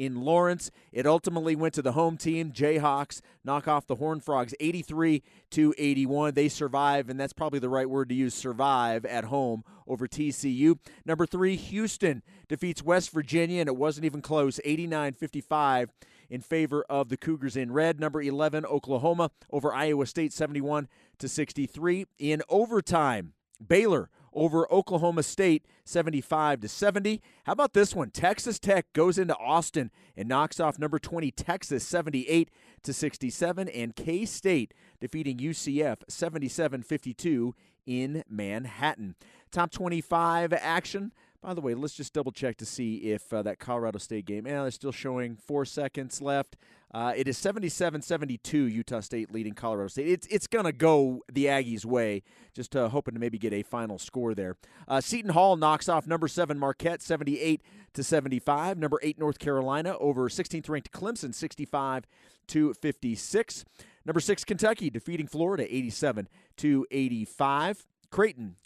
in Lawrence. It ultimately went to the home team. Jayhawks knock off the Horned Frogs 83 to 81. They survive, and that's probably the right word to use survive at home over TCU. Number three, Houston defeats West Virginia, and it wasn't even close 89 55 in favor of the Cougars in red. Number 11, Oklahoma over Iowa State 71 to 63 in overtime. Baylor over Oklahoma State 75 to 70. How about this one? Texas Tech goes into Austin and knocks off number 20 Texas 78 to 67 and K-State defeating UCF 77-52 in Manhattan. Top 25 action by the way, let's just double check to see if uh, that Colorado State game, and they're still showing four seconds left. Uh, it is 77 72, Utah State leading Colorado State. It's, it's going to go the Aggies' way, just uh, hoping to maybe get a final score there. Uh, Seton Hall knocks off number seven Marquette 78 to 75. Number eight North Carolina over 16th ranked Clemson 65 to 56. Number six Kentucky defeating Florida 87 to 85. Creighton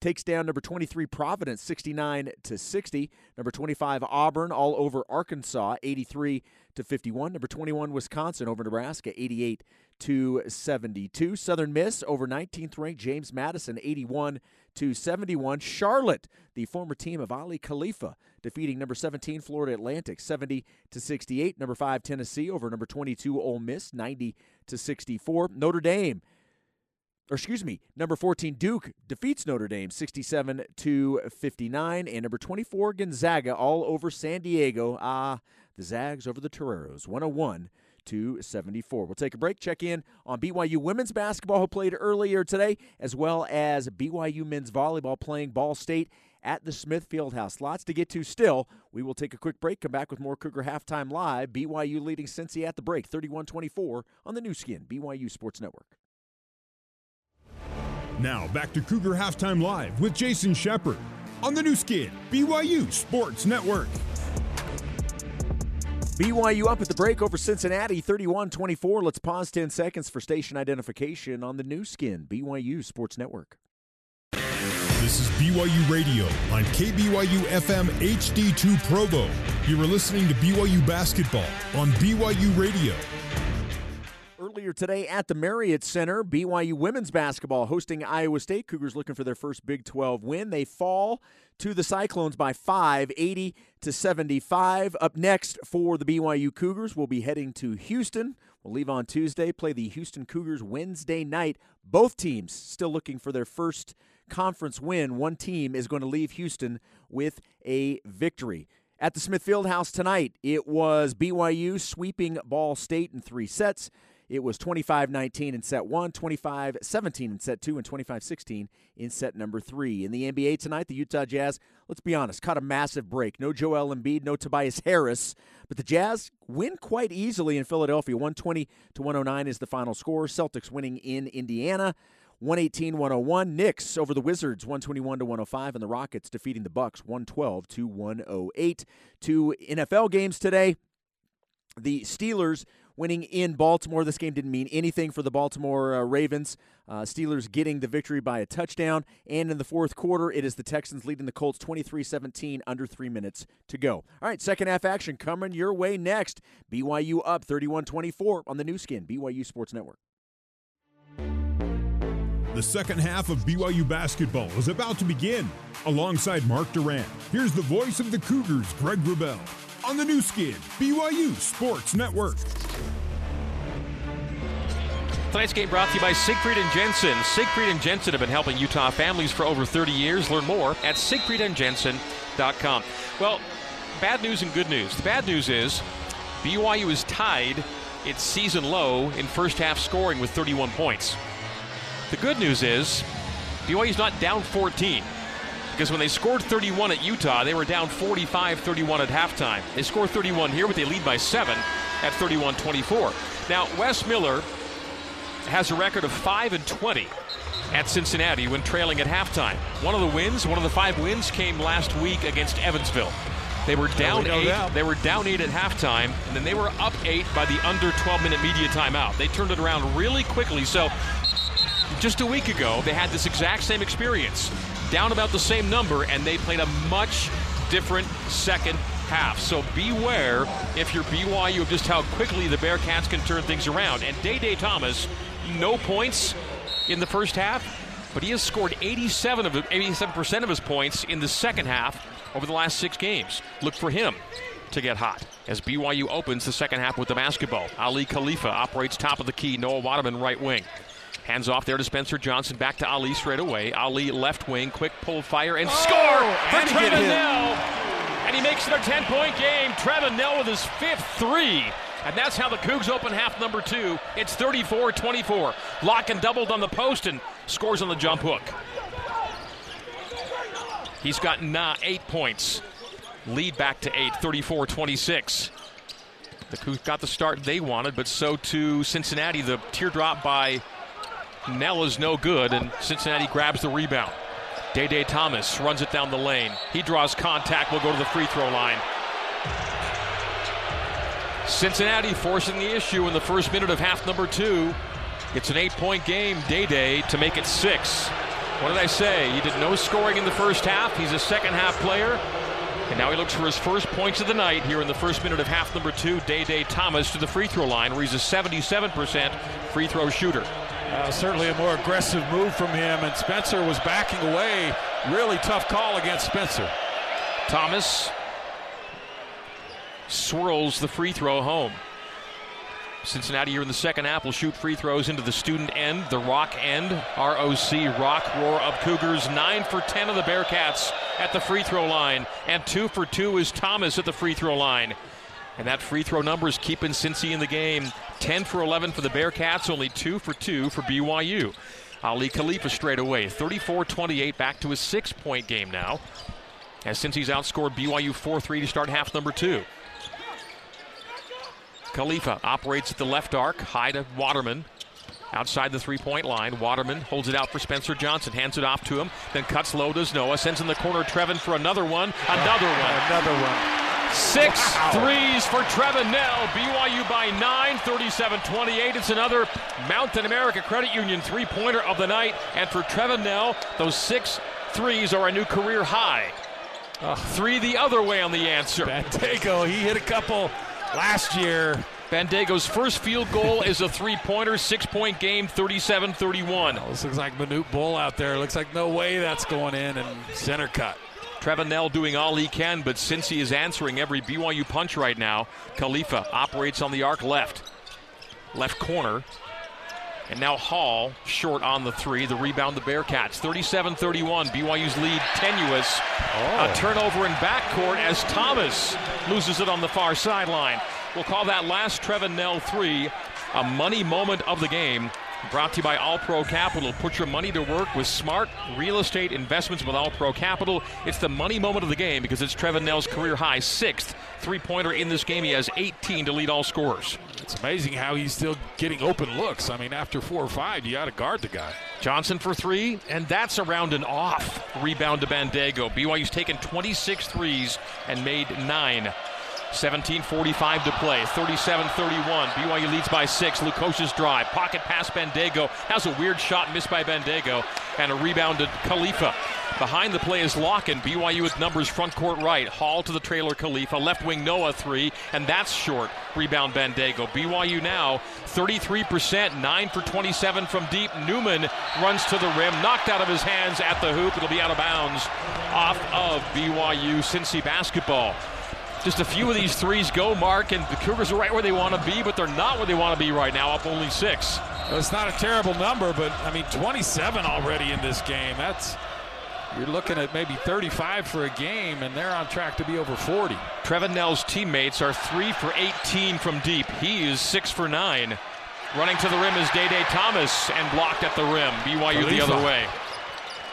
takes down number 23 Providence 69 to 60. Number 25 Auburn all over Arkansas 83 to 51. Number 21 Wisconsin over Nebraska 88 to 72. Southern Miss over 19th ranked James Madison 81 to 71. Charlotte, the former team of Aly Khalifa, defeating number 17 Florida Atlantic 70 to 68. Number 5 Tennessee over number 22 Ole Miss 90 to 64. Notre Dame or excuse me, number 14 Duke defeats Notre Dame 67 to 59 and number 24 Gonzaga all over San Diego. Ah, the Zags over the Toreros 101 to 74. We'll take a break, check in on BYU women's basketball who played earlier today as well as BYU men's volleyball playing Ball State at the Smith Fieldhouse. Lots to get to still. We will take a quick break, come back with more Cougar Halftime Live. BYU leading Cincy at the break 31 24 on the Nu Skin, BYU Sports Network. Now back to Cougar Halftime Live with Jason Shepard on the Nu Skin, BYU Sports Network. BYU up at the break over Cincinnati 31 24. Let's pause 10 seconds for station identification on the Nu Skin, BYU Sports Network. This is BYU Radio on KBYU FM HD2 Provo. You are listening to BYU Basketball on BYU Radio earlier today at the Marriott Center. BYU women's basketball hosting Iowa State. Cougars looking for their first Big 12 win. They fall to the Cyclones by 5, 80 to 75. Up next for the BYU Cougars, we'll be heading to Houston. We'll leave on Tuesday, play the Houston Cougars Wednesday night. Both teams still looking for their first conference win. One team is going to leave Houston with a victory. At the Smith Fieldhouse tonight, it was BYU sweeping Ball State in three sets. It was 25 19 in set one, 25 17 in set two, and 25 16 in set number three. In the NBA tonight, the Utah Jazz, let's be honest, caught a massive break. No Joel Embiid, no Tobias Harris, but the Jazz win quite easily in Philadelphia. 120 to 109 is the final score. Celtics winning in Indiana. 118 101. Knicks over the Wizards 121 to 105 and the Rockets defeating the Bucks 112 to 108. Two NFL games today. The Steelers winning in Baltimore. This game didn't mean anything for the Baltimore uh, Ravens. Uh, Steelers getting the victory by a touchdown. And in the fourth quarter, it is the Texans leading the Colts 23 17, under three minutes to go. All right, second half action coming your way next. BYU up 31 24 on the Nu Skin, BYU Sports Network. The second half of BYU basketball is about to begin. Alongside Mark Durrant, here's the voice of the Cougars, Greg Wrubell, on the Nu Skin, BYU Sports Network. Tonight's game brought to you by Siegfried and Jensen. Siegfried and Jensen have been helping Utah families for over 30 years. Learn more at siegfriedandjensen.com. Well, bad news and good news. The bad news is BYU is tied its season low in first half scoring with 31 points. The good news is BYU's not down 14 because when they scored 31 at Utah, they were down 45 31 at halftime. They score 31 here, but they lead by seven at 31 24. Now, Wes Miller has a record of 5 and 20 at Cincinnati when trailing at halftime. One of the wins, one of the five wins came last week against Evansville. They were down eight. That. They were down eight at halftime, and then they were up eight by the under 12-minute media timeout. They turned it around really quickly. So, just a week ago, they had this exact same experience down about the same number, and they played a much different second half. So beware if you're BYU of just how quickly the Bearcats can turn things around. And Day Day Thomas, no points in the first half, but he has scored 87 of 87% of his points in the second half over the last six games. Look for him to get hot as BYU opens the second half with the basketball. Aly Khalifa operates top of the key. Noah Waterman right wing. Hands off there to Spencer Johnson. Back to Aly straight away. Aly left wing. Quick pull fire and oh, score for Trevin Knell. And he makes it a 10 point game. Trevin Knell with his fifth three. And that's how the Cougs open half number two. It's 34 24. Lakhin doubled on the post and scores on the jump hook. He's got nah, eight points. Lead back to eight, 34 26. The Cougs got the start they wanted, but so too Cincinnati. The teardrop by Knell is no good, and Cincinnati grabs the rebound. Day Day Thomas runs it down the lane. He draws contact, will go to the free throw line. Cincinnati forcing the issue in the first minute of half number two. It's an eight point game, Day Day, to make it six. What did I say? He did no scoring in the first half. He's a second half player. And now he looks for his first points of the night here in the first minute of half number two. Day Day Thomas to the free throw line, where he's a 77% free throw shooter. Uh, certainly a more aggressive move from him, and Spencer was backing away. Really tough call against Spencer. Thomas swirls the free throw home. Cincinnati here in the second half will shoot free throws into the student end, the rock end. ROC, rock roar of Cougars. 9 for 10 of the Bearcats at the free throw line. And 2 for 2 is Thomas at the free throw line. And that free throw number is keeping Cincy in the game. 10 for 11 for the Bearcats, only 2 for 2 for BYU. Aly Khalifa straight away. 34 28, back to his six point game now. As Cincy's outscored BYU 4 3 to start half number two. Khalifa operates at the left arc, high to Waterman. Outside the three point line, Waterman holds it out for Spencer Johnson, hands it off to him, then cuts low to Noah, sends in the corner Trevin for another one, another one. Another one. Six wow. threes for Trevin Knell. BYU by nine, 37 28. It's another Mountain America Credit Union three pointer of the night. And for Trevin Knell, those six threes are a new career high. Uh, three the other way on the answer. Bandaogo, he hit a couple last year. Bandaogo's first field goal is a three pointer, six point game, 37 31. This looks like Manute Bol out there. Looks like no way that's going in, and center cut. Trevin Knell doing all he can, but Cincy is answering every BYU punch right now, Khalifa operates on the arc left. Left corner. And now Hall short on the three. The rebound, the Bearcats. 37 31. BYU's lead tenuous. Oh. A turnover in backcourt as Thomas loses it on the far sideline. We'll call that last Trevin Knell three a money moment of the game. Brought to you by All Pro Capital. Put your money to work with smart real estate investments with All Pro Capital. It's the money moment of the game because it's Trevin Knell's career high sixth three pointer in this game. He has 18 to lead all scorers. It's amazing how he's still getting open looks. I mean, after four or five, you got to guard the guy. Johnson for three, and that's around an off rebound to Bandaogo. BYU's taken 26 threes and made nine. 17.45 to play. 37 31. BYU leads by six. Lukosius drive. Pocket pass Bandaogo. Has a weird shot missed by Bandaogo. And a rebound to Khalifa. Behind the play is Lakhin. BYU with numbers front court right. Hall to the trailer Khalifa. Left wing Noah three. And that's short. Rebound Bandaogo. BYU now 33%. 9 for 27 from deep. Newman runs to the rim. Knocked out of his hands at the hoop. It'll be out of bounds off of BYU Cincy basketball. Just a few of these threes go, Mark, and the Cougars are right where they want to be, but they're not where they want to be right now, up only six. Well, it's not a terrible number, but I mean, 27 already in this game. That's you're looking at maybe 35 for a game, and they're on track to be over 40. Trevin Knell's teammates are three for 18 from deep. He is six for nine. Running to the rim is Day Day Thomas and blocked at the rim. BYU Khalifa. the other way.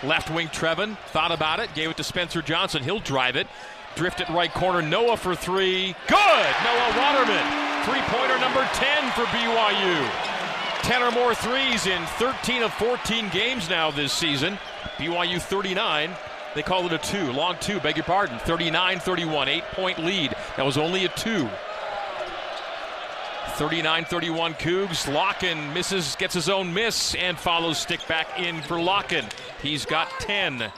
Left wing Trevin thought about it, gave it to Spencer Johnson. He'll drive it. Drift it right corner. Noah for three. Good. Noah Waterman. Three pointer number 10 for BYU. 10 or more threes in 13 of 14 games now this season. BYU 39. They call it a two. Long two, beg your pardon. 39 31. Eight point lead. That was only a two. 39 31 Cougs. Lakhin misses, gets his own miss, and follows stick back in for Lakhin. He's got 10.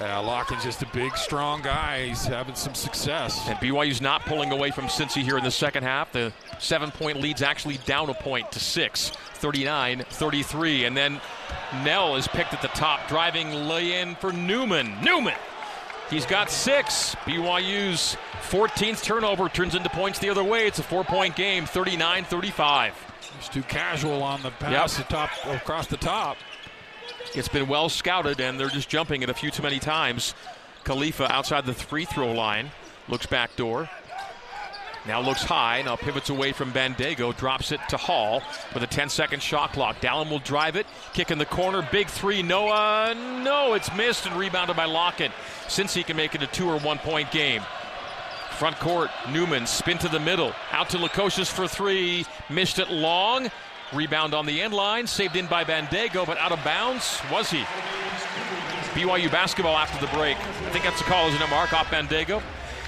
Yeah, Lakhin's just a big, strong guy. He's having some success. And BYU's not pulling away from Cincy here in the second half. The seven point lead's actually down a point to six, 39 33. And then Knell is picked at the top, driving lay in for Newman. Newman! He's got six. BYU's 14th turnover turns into points the other way. It's a four point game, 39 35. He's too casual on the pass yep. the top, across the top. It's been well scouted, and they're just jumping it a few too many times. Khalifa outside the free throw line, looks back door. Now looks high, now pivots away from Bandaogo, drops it to Hall with a 10 second shot clock. Dallin will drive it, kick in the corner, big three. Noah, no, it's missed and rebounded by Lakhin. Since he can make it a two or one point game. Front court, Newman, spin to the middle, out to Lukosius for three, missed it long. Rebound on the end line, saved in by Bandaogo, but out of bounds. Was he? BYU basketball after the break. I think that's a call, isn't it, Mark? Off Bandaogo.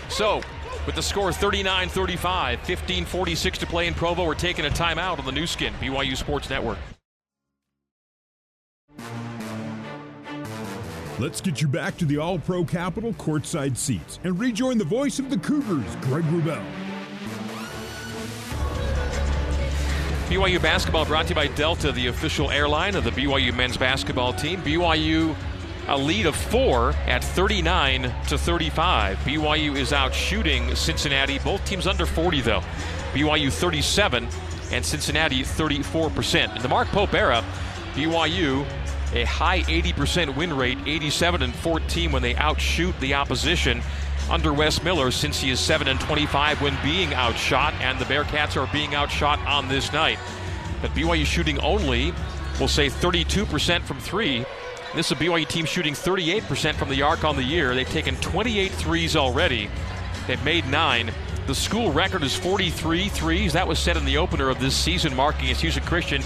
So, with the score 39 35, 15 46 to play in Provo, we're taking a timeout on the Nu Skin, BYU Sports Network. Let's get you back to the All Pro Capital courtside seats and rejoin the voice of the Cougars, Greg Wrubell. BYU basketball brought to you by Delta, the official airline of the BYU men's basketball team. BYU a lead of four at 39 to 35. BYU is out shooting Cincinnati. Both teams under 40 though. BYU 37 and Cincinnati 34%. In the Mark Pope era, BYU a high 80% win rate, 87 and 14 when they outshoot the opposition under Wes Miller Cincy is 7 and 25 when being outshot, and the Bearcats are being outshot on this night. But BYU shooting only, we'll say 32% from three. This is a BYU team shooting 38% from the arc on the year. They've taken 28 threes already. They've made nine. The school record is 43 threes. That was set in the opener of this season, marking as Houston Christian.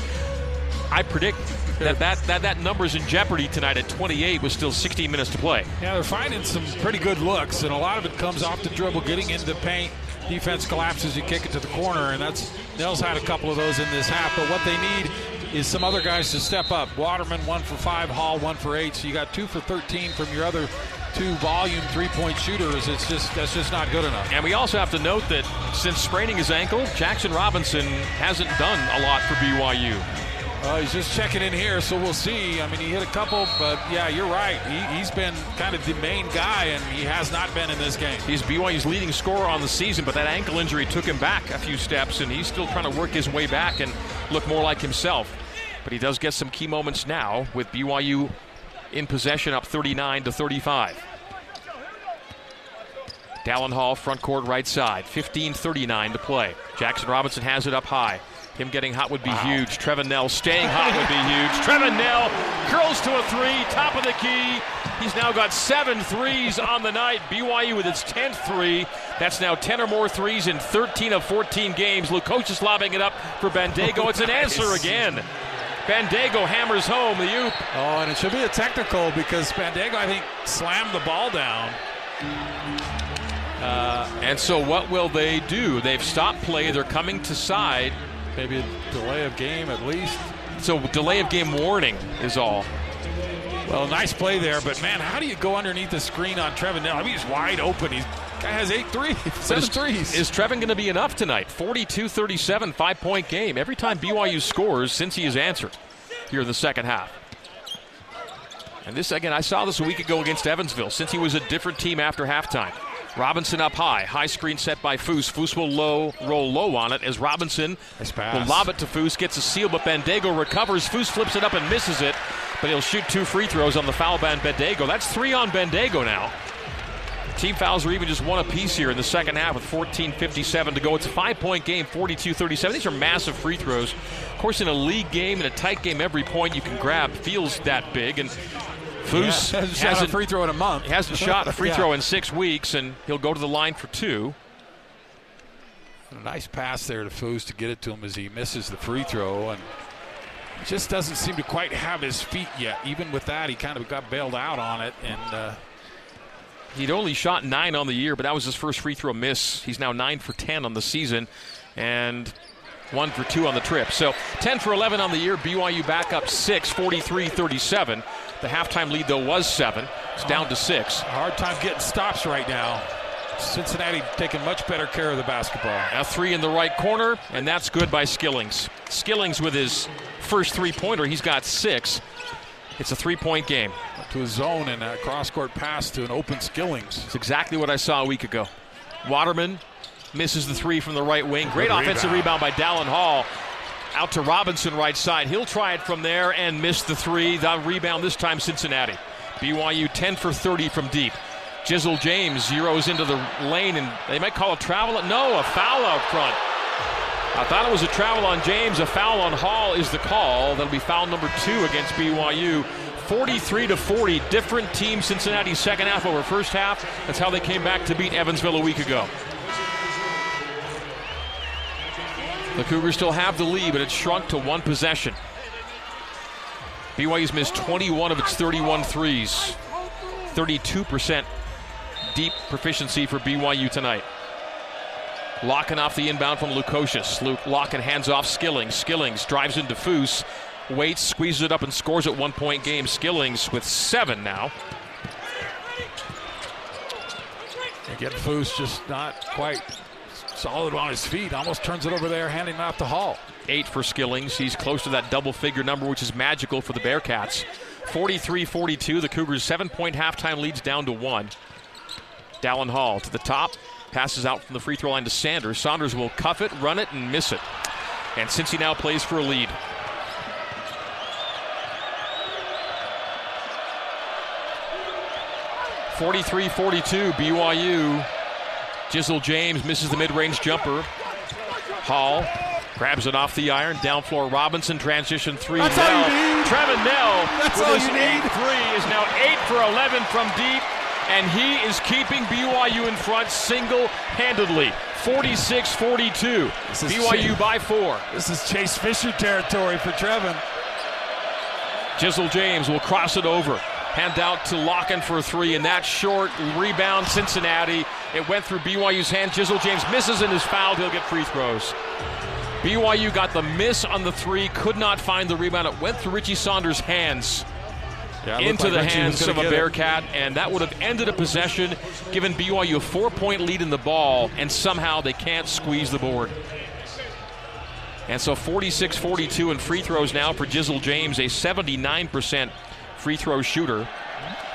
I predict that that, that that number's in jeopardy tonight at 28 with still 16 minutes to play. Yeah, they're finding some pretty good looks, and a lot of it comes off the dribble, getting into the paint. Defense collapses, you kick it to the corner, and that's Knell's had a couple of those in this half. But what they need is some other guys to step up. Waterman one for five, Hall one for eight. So you got two for 13 from your other two volume three-point shooters. It's just that's just not good enough. And we also have to note that since spraining his ankle, Jackson Robinson hasn't done a lot for BYU. Uh, he's just checking in here, so we'll see. I mean, he hit a couple, but yeah, you're right. He, has been kind of the main guy, and he has not been in this game. He's BYU's leading scorer on the season, but that ankle injury took him back a few steps, and he's still trying to work his way back and look more like himself. But he does get some key moments now with BYU in possession up 39 to 35. Dallin Hall, front court right side, 15 39 to play. Jackson Robinson has it up high. Him getting hot would be wow. huge. Trevin Knell staying hot would be huge. Trevin Knell curls to a three, top of the key. He's now got seven threes on the night. BYU with its 10th three. That's now 10 or more threes in 13 of 14 games. is lobbing it up for Bandaogo. It's an answer again. Bandaogo hammers home the oop. Oh, and it should be a technical because Bandaogo, I think, slammed the ball down. Uh, and so what will they do? They've stopped play. They're coming to side. Maybe a delay of game at least. So delay of game warning is all. Well, nice play there, but man, how do you go underneath the screen on Trevin Knell? I mean, he's wide open. He's guy has eight threes, seven is, threes. Is Trevin going to be enough tonight? 42-37, five-point game. Every time BYU scores, Cincy has answered here in the second half. And this, again, I saw this a week ago against Evansville, Cincy was a different team after halftime. Robinson up high. High screen set by Foose. Foose will low roll low on it as Robinson will lob it to Foose. Gets a seal, but Bandaogo recovers. Foose flips it up and misses it, but he'll shoot two free throws on the foul band Bandaogo. That's three on Bandaogo now. Team fouls are even just one apiece here in the second half with 14.57 to go. It's a five point game, 42 37. These are massive free throws. Of course, in a league game, in a tight game, every point you can grab feels that big. And Foose yeah, hasn't free throw in a month. He hasn't shot a free yeah. throw in six weeks, and he'll go to the line for two. A nice pass there to Foose to get it to him as he misses the free throw, and just doesn't seem to quite have his feet yet. Even with that, he kind of got bailed out on it, and. Uh, He'd only shot nine on the year, but that was his first free throw miss. He's now nine for 10 on the season and one for two on the trip. So 10 for 11 on the year. BYU back up six, 43 37. The halftime lead, though, was seven. It's down to six. Hard time getting stops right now. Cincinnati taking much better care of the basketball. A three in the right corner, and that's good by Skillings. Skillings with his first three pointer, he's got six. It's a three point game. To a zone and a cross court pass to an open Skillings. It's exactly what I saw a week ago. Waterman misses the three from the right wing. Great Good offensive rebound. by Dallin Hall. Out to Robinson, right side. He'll try it from there and miss the three. The rebound this time, Cincinnati. BYU 10 for 30 from deep. Jizzle James zeroes into the lane, and they might call a travel. No, a foul out front. I thought it was a travel on James. A foul on Hall is the call. That'll be foul number two against BYU. 43 to 40, different team. Cincinnati second half over first half. That's how they came back to beat Evansville a week ago. The Cougars still have the lead, but it's shrunk to one possession. BYU's missed 21 of its 31 threes. 32% deep proficiency for BYU tonight. Lakhin off the inbound from Lukosius. Luke Lakhin hands off Skillings. Skillings drives into Foose. Waits, squeezes it up, and scores at one point game. Skillings with seven now. Again, Foose just not quite solid on his feet. Almost turns it over there, handing it off to Hall. Eight for Skillings. He's close to that double figure number, which is magical for the Bearcats. 43 42. The Cougars' seven point halftime leads down to one. Dallin Hall to the top. Passes out from the free throw line to Sanders. Saunders will cuff it, run it, and miss it. And Cincy now plays for a lead. Forty-three, forty-two. BYU. Jizzle James misses the mid-range jumper. Hall grabs it off the iron. Down floor. Robinson transition three. That's Knell. all you need. Trevin Knell That's all you need. three is now eight for 11 from deep, and he is keeping BYU in front single-handedly. 46-42. This BYU Chase- by four. This is Chase Fischer territory for Trevin. Jizzle James will cross it over. Hand out to Lakhin for a three, and that short rebound, Cincinnati. It went through BYU's hand. Jizzle James misses and is fouled. He'll get free throws. BYU got the miss on the three, could not find the rebound. It went through Richie Saunders' hands Yeah, into like the Richie hands of a get it. Bearcat, and that would have ended a possession, given BYU a four point lead in the ball, and somehow they can't squeeze the board. And so 46 42 in free throws now for Jizzle James, a 79% free throw shooter.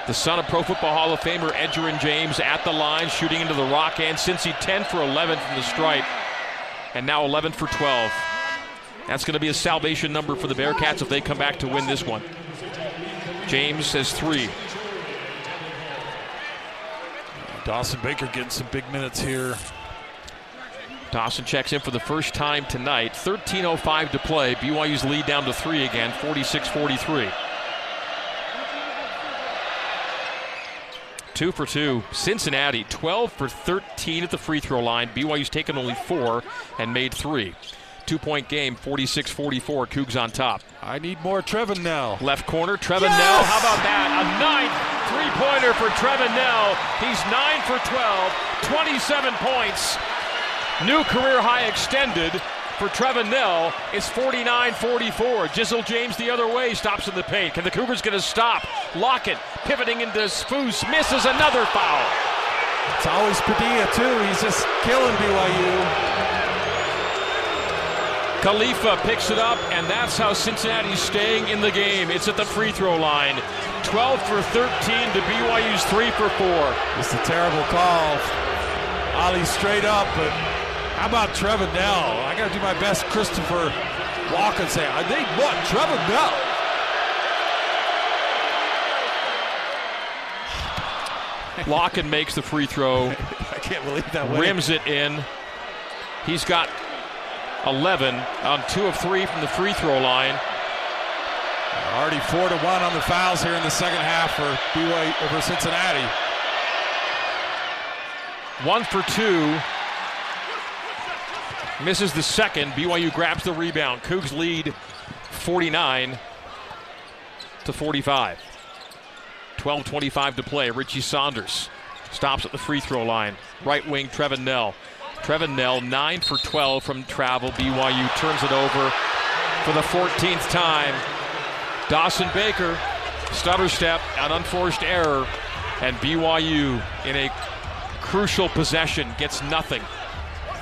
The son of Pro Football Hall of Famer Edgerrin James at the line, shooting into the rock end. Cincy 10 for 11 from the stripe, and now 11 for 12. That's going to be a salvation number for the Bearcats if they come back to win this one. James says three. Dawson Baker getting some big minutes here. Dawson checks in for the first time tonight. 13.05 to play. BYU's lead down to three again, 46 43. Two for two. Cincinnati, 12 for 13 at the free throw line. BYU's taken only four and made three. Two point game, 46 44. Cougs on top. I need more Trevin now. Left corner, Trevin Knell. How about that? A ninth three pointer for Trevin Knell. He's 9 for 12, 27 points. New career high extended for Trevin Knell. It's 49 44. Jizzle James the other way stops in the paint. Can the Cougars get a stop? Lakhin pivoting into Foose, misses another foul. It's always Padilla, too. He's just killing BYU. Khalifa picks it up, and that's how Cincinnati's staying in the game. It's at the free throw line. 12 for 13 to BYU's 3 for 4. It's a terrible call. Aly straight up, but how about Trevin Bell? I got to do my best, Christopher Walken say, I think what? Trevin Knell. Lakhin makes the free throw, I can't believe that went. rims it in. He's got 11 on two of three from the free throw line. Already four to one on the fouls here in the second half for BYU over Cincinnati. One for two. Misses the second. BYU grabs the rebound. Cougs lead 49 to 45. 12.25 to play. Richie Saunders stops at the free throw line. Right wing, Trevin Knell. Trevin Knell, 9 for 12 from travel. BYU turns it over for the 14th time. Dawson Baker, stutter step, an unforced error. And BYU in a crucial possession gets nothing.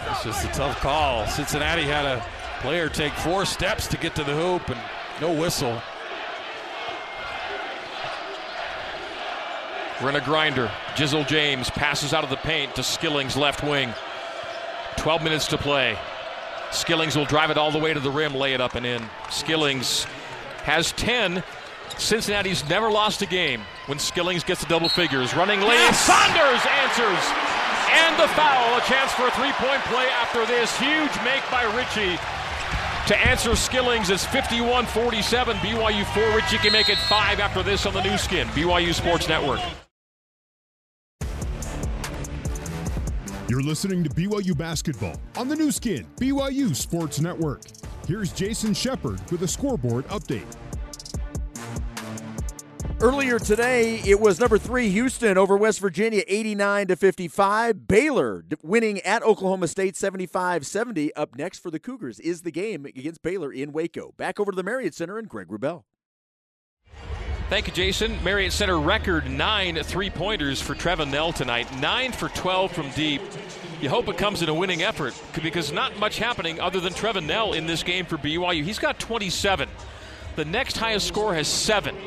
It's just a tough call. Cincinnati had a player take four steps to get to the hoop and no whistle. We're in a grinder. Jizzle James passes out of the paint to Skillings left wing. 12 minutes to play. Skillings will drive it all the way to the rim, lay it up and in. Skillings has 10. Cincinnati's never lost a game when Skillings gets to double figures. Running lane. Yes! Saunders answers. And the foul. A chance for a three point play after this. Huge make by Richie. To answer Skillings is 51 47. BYU 4. Richie can make it 5 after this on the Nu Skin. BYU Sports Network. You're listening to BYU Basketball on the Nu Skin, BYU Sports Network. Here's Jason Shepard with a scoreboard update. Earlier today, it was number three Houston over West Virginia, 89 to 55. Baylor winning at Oklahoma State, 75 70. Up next for the Cougars is the game against Baylor in Waco. Back over to the Marriott Center and Greg Wrubell. Thank you, Jason. Marriott Center record nine three pointers for Trevin Knell tonight. Nine for 12 from deep. You hope it comes in a winning effort because not much happening other than Trevin Knell in this game for BYU. He's got 27. The next highest score has seven.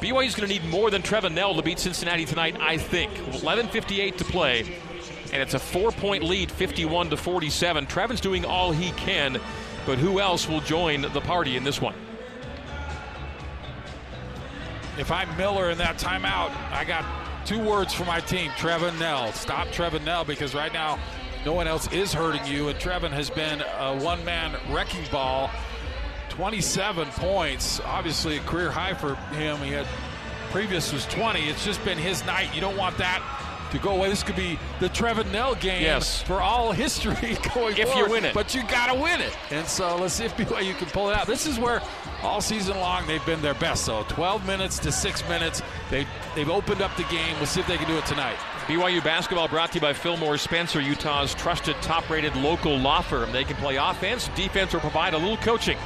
BYU's going to need more than Trevin Knell to beat Cincinnati tonight, I think. 11:58 to play, and it's a four-point lead, 51 to 47. Trevin's doing all he can, but who else will join the party in this one? if I'm Miller in that timeout, I got two words for my team Trevin Knell. Stop Trevin Knell because right now no one else is hurting you, and Trevin has been a one man wrecking ball. 27 points, obviously a career high for him. He had previous was 20. It's just been his night. You don't want that to go away. This could be the Trevin Knell game yes. for all history going if forward. If you win it. But you got to win it. And so let's see if BYU can pull it out. This is where all season long they've been their best. So 12 minutes to six minutes. They they've opened up the game. We'll see if they can do it tonight. BYU basketball brought to you by Fillmore Spencer, Utah's trusted top-rated local law firm. They can play offense, defense, or provide a little coaching.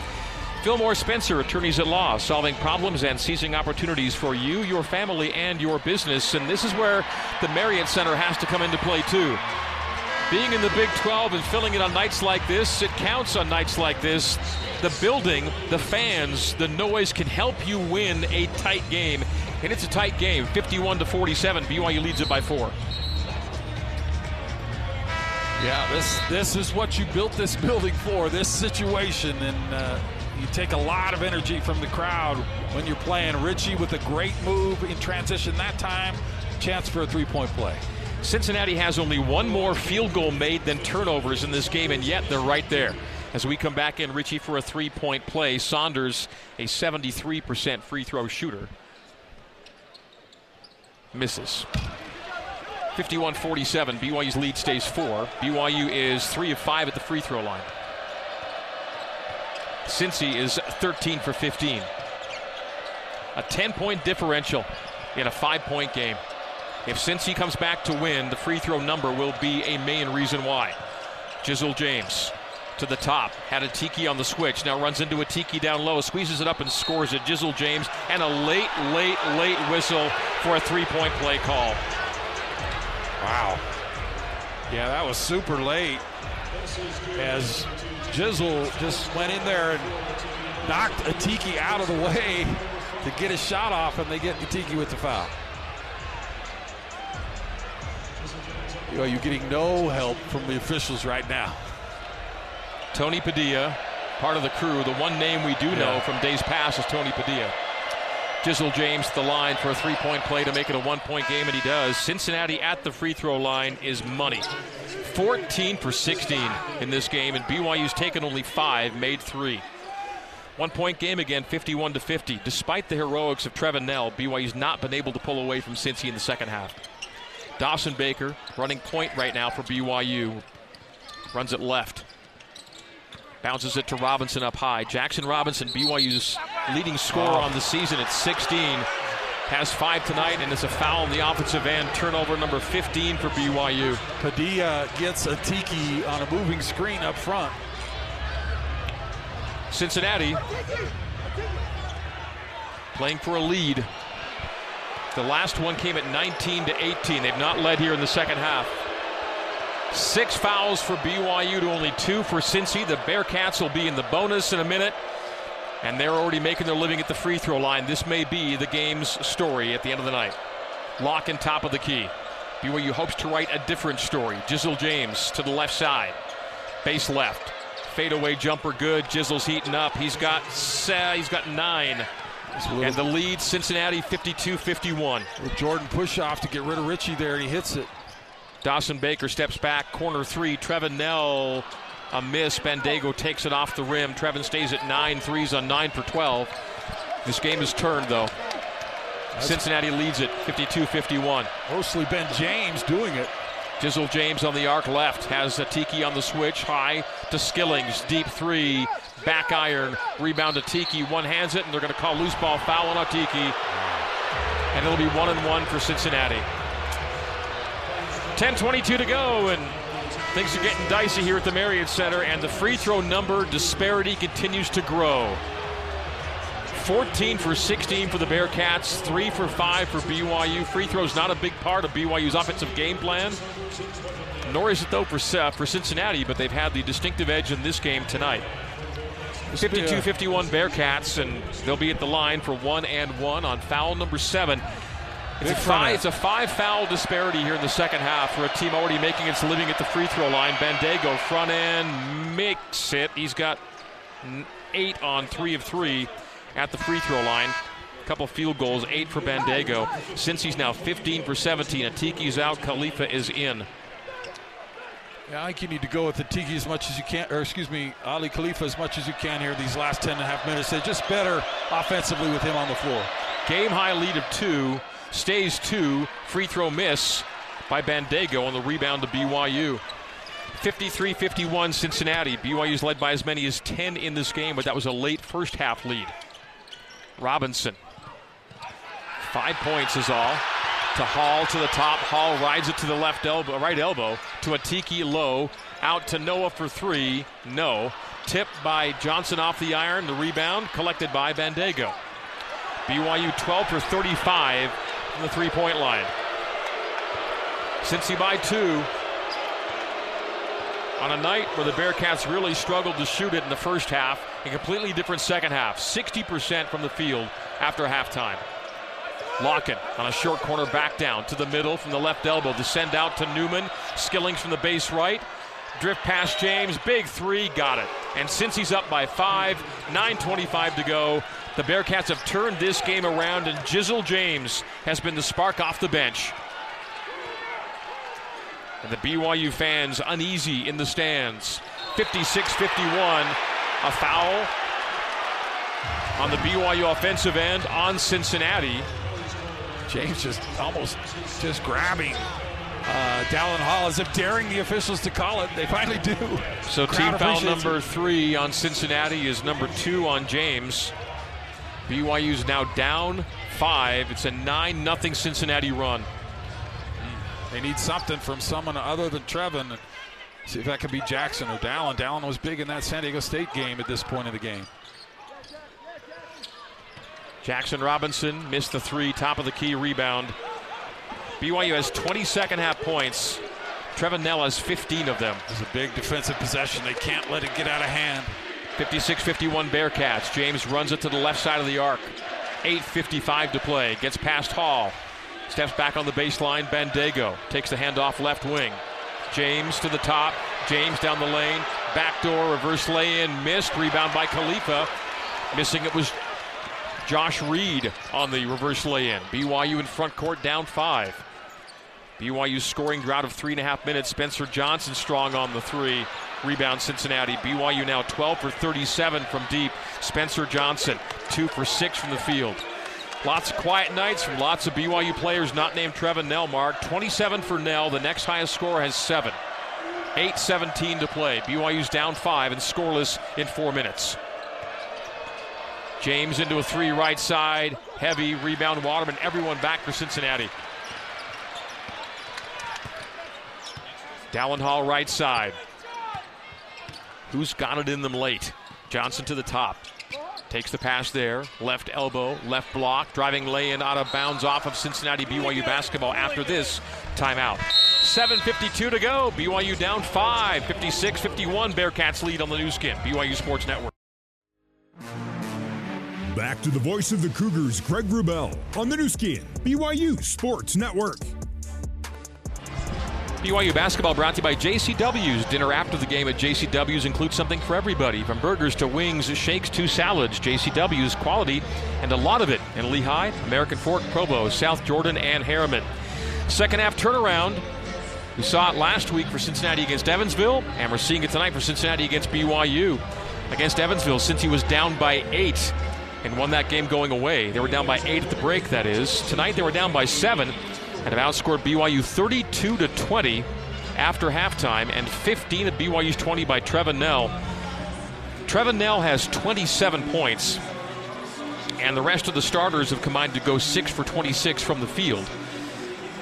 Fillmore Spencer, attorneys at law, solving problems and seizing opportunities for you, your family, and your business. And this is where the Marriott Center has to come into play, too. Being in the Big 12 and filling it on nights like this, it counts on nights like this. The building, the fans, the noise can help you win a tight game. And it's a tight game, 51 to 47. BYU leads it by four. Yeah, this this is what you built this building for. This situation, and uh, you take a lot of energy from the crowd when you're playing. Richie with a great move in transition that time. Chance for a three point play. Cincinnati has only one more field goal made than turnovers in this game, and yet they're right there. As we come back in, Richie for a three point play. Saunders, a 73% free throw shooter, misses. 51 47. BYU's lead stays four. BYU is three of five at the free throw line. Cincy is 13 for 15. A 10 point differential in a five point game. If Cincy comes back to win, the free throw number will be a main reason why. Jizzle James to the top. Had Atiki on the switch. Now runs into Atiki down low. Squeezes it up and scores it. Jizzle James. And a late, late, late whistle for a three point play call. Wow. Yeah, that was super late. As Jizzle just went in there and knocked Atiki out of the way to get his shot off, and they get Atiki with the foul. You know, you're getting no help from the officials right now. Tony Padilla, part of the crew. The one name we do know from days past is Tony Padilla. Jizzle James the line for a three point play to make it a one point game, and he does. Cincinnati at the free throw line is money. 14 for 16 in this game, and BYU's taken only five, made three. One point game again, 51 to 50. Despite the heroics of Trevin Knell, BYU's not been able to pull away from Cincy in the second half. Dawson Baker running point right now for BYU. Runs it left. Bounces it to Robinson up high. Jackson Robinson, BYU's leading scorer on the season at 16, has five tonight, and it's a foul on the offensive end. Turnover number 15 for BYU. Padilla gets Atiki on a moving screen up front. Cincinnati playing for a lead. The last one came at 19 to 18. They've not led here in the second half. Six fouls for BYU to only two for Cincy. The Bearcats will be in the bonus in a minute, and they're already making their living at the free throw line. This may be the game's story at the end of the night. Lakhin top of the key. BYU hopes to write a different story. Jizzle James to the left side. Base left. Fadeaway jumper good. Jizzle's heating up. He's got uh, he's got nine. And the lead, Cincinnati 52-51. With Jordan push off to get rid of Richie there, and he hits it. Dawson Baker steps back, corner three. Trevin Knell, a miss. Bandaogo takes it off the rim. Trevin stays at nine threes on nine for 12. This game is turned, though. That's Cincinnati leads it 52 51. Mostly Ben James doing it. Jizzle James on the arc left has Atiki on the switch. High to Skillings. Deep three. Back iron. Rebound to Tiki. One hands it, and they're going to call loose ball foul on Tiki. And it'll be one and one for Cincinnati. 10-22 to go, and things are getting dicey here at the Marriott Center, and the free throw number disparity continues to grow. 14 for 16 for the Bearcats, 3 for 5 for BYU. Free throws not a big part of BYU's offensive game plan, nor is it though for, uh, for Cincinnati, but they've had the distinctive edge in this game tonight. 52-51 Bearcats, and they'll be at the line for one and one on foul number seven. It's a, five, it's a five foul disparity here in the second half for a team already making its living at the free throw line. Bandaogo front end makes it. He's got eight on three of three at the free throw line. A couple field goals, eight for Bandaogo. Cincy's now 15 for 17, Atiki's out, Khalifa is in. Yeah, I think you need to go with Atiki as much as you can, or excuse me, Aly Khalifa as much as you can here these last 10 and a half minutes. They're just better offensively with him on the floor. Game high lead of two stays two. Free throw miss by Bandaogo on the rebound to BYU. 53 51 Cincinnati. BYU's led by as many as 10 in this game, but that was a late first half lead. Robinson. Five points is all. To Hall to the top. Hall rides it to the left elbow, right elbow to Atiki low. Out to Noah for three. No. Tipped by Johnson off the iron. The rebound collected by Bandaogo. BYU 12 for 35 from the three point line. Cincy by two. On a night where the Bearcats really struggled to shoot it in the first half, a completely different second half. 60% from the field after halftime. Lakhin on a short corner back down to the middle from the left elbow to send out to Newman. Skillings from the base right. Drift past James. Big three. Got it. And Cincy's up by five, 9.25 to go, the Bearcats have turned this game around, and Jizzle James has been the spark off the bench. And the BYU fans uneasy in the stands. 56 51. A foul on the BYU offensive end on Cincinnati. James just almost just grabbing uh, Dallin Hall as if daring the officials to call it. They finally do. So Crowd team foul number three on Cincinnati is number two on James. BYU's now down five. It's a 9 nothing Cincinnati run. Hmm, they need something from someone other than Trevin. See if that can be Jackson or Dallin. Dallin was big in that San Diego State game at this point of the game. Jackson Robinson missed the three, top of the key rebound. BYU has 20 second half points. Trevin Knell has 15 of them. It's a big defensive possession. They can't let it get out of hand. 56 51 Bearcats. James runs it to the left side of the arc. 8.55 to play. Gets past Hall. Steps back on the baseline. Bandaogo takes the handoff left wing. James to the top. James down the lane. Backdoor reverse lay in. Missed. Rebound by Khalifa. Missing it was Josh Reed on the reverse lay in. BYU in front court down five. BYU scoring drought of three and a half minutes. Spencer Johnson strong on the three. Rebound Cincinnati. BYU now 12 for 37 from deep. Spencer Johnson, 2 for 6 from the field. Lots of quiet nights from lots of BYU players not named Trevin Knell, Mark. 27 for Knell. The next highest score has 7. 8-17 to play. BYU's down 5 and scoreless in 4 minutes. James into a three right side. Heavy rebound Waterman. Everyone back for Cincinnati. Dallin Hall right side. Who's got it in them late? Johnson to the top. Takes the pass there. Left elbow, left block, driving lay in out of bounds off of Cincinnati BYU basketball after this timeout. 7.52 to go. BYU down 5. 56 51. Bearcats lead on the Nu Skin. BYU Sports Network. Back to the voice of the Cougars, Greg Wrubell, on the Nu Skin, BYU Sports Network. BYU basketball brought to you by JCW's. Dinner after the game at JCW's includes something for everybody, from burgers to wings, shakes to salads. JCW's quality and a lot of it in Lehi, American Fork, Provo, South Jordan, and Herriman. Second half turnaround. We saw it last week for Cincinnati against Evansville, and we're seeing it tonight for Cincinnati against BYU. Against Evansville, Cincy was down by eight and won that game going away. They were down by eight at the break, that is. Tonight they were down by seven and have outscored BYU 32 to 20 after halftime, and 15 of BYU's 20 by Trevin Knell. Trevin Knell has 27 points, and the rest of the starters have combined to go 6 for 26 from the field.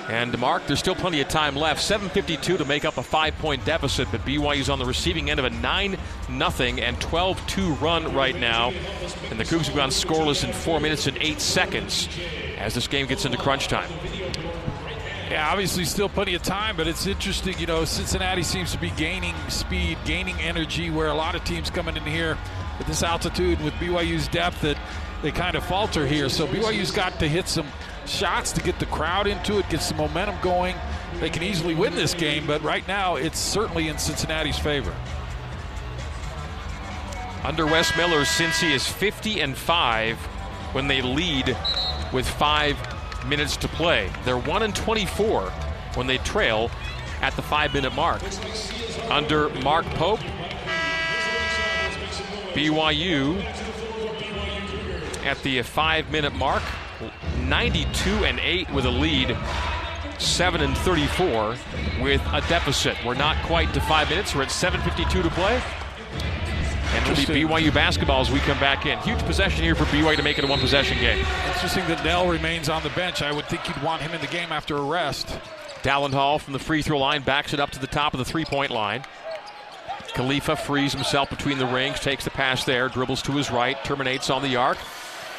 And Mark, there's still plenty of time left. 7:52 to make up a five-point deficit, but BYU's on the receiving end of a 9 nothing and 12-2 run right now, and the Cougs have gone scoreless in four minutes and eight seconds as this game gets into crunch time. Yeah, obviously still plenty of time, but it's interesting. You know, Cincinnati seems to be gaining speed, gaining energy, where a lot of teams coming in here at this altitude with BYU's depth that they kind of falter here. So BYU's got to hit some shots to get the crowd into it, get some momentum going. They can easily win this game, but right now it's certainly in Cincinnati's favor. Under Wes Miller, Cincy is 50 and 5 when they lead with five minutes to play. They're 1 and 24 when they trail at the five minute mark. Under Mark Pope, BYU at the five minute mark, 92 and 8 with a lead. 7 and 34 with a deficit. We're not quite to five minutes. We're at 7.52 to play. And it'll be BYU basketball as we come back in. Huge possession here for BYU to make it a one possession game. Interesting that Knell remains on the bench. I would think you'd want him in the game after a rest. Hall from the free throw line backs it up to the top of the three point line. Khalifa frees himself between the rings, takes the pass there, dribbles to his right, terminates on the arc,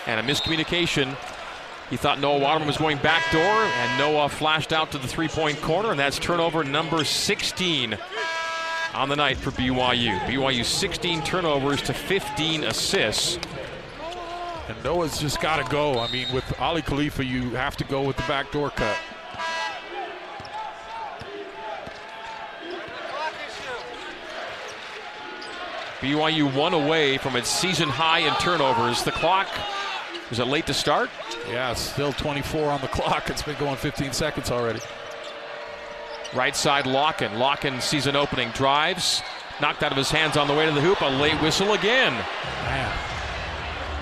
and a miscommunication. He thought Noah Waterman was going back door, and Noah flashed out to the three point corner, and that's turnover number 16 on the night for BYU. BYU 16 turnovers to 15 assists. And Noah's just got to go. I mean, with Aly Khalifa, you have to go with the backdoor cut. BYU one away from its season high in turnovers. The clock is it late to start? Yeah, still 24 on the clock. It's been going 15 seconds already. Right side Lakhin. Lakhin season opening drives. Knocked out of his hands on the way to the hoop. A late whistle again. Man.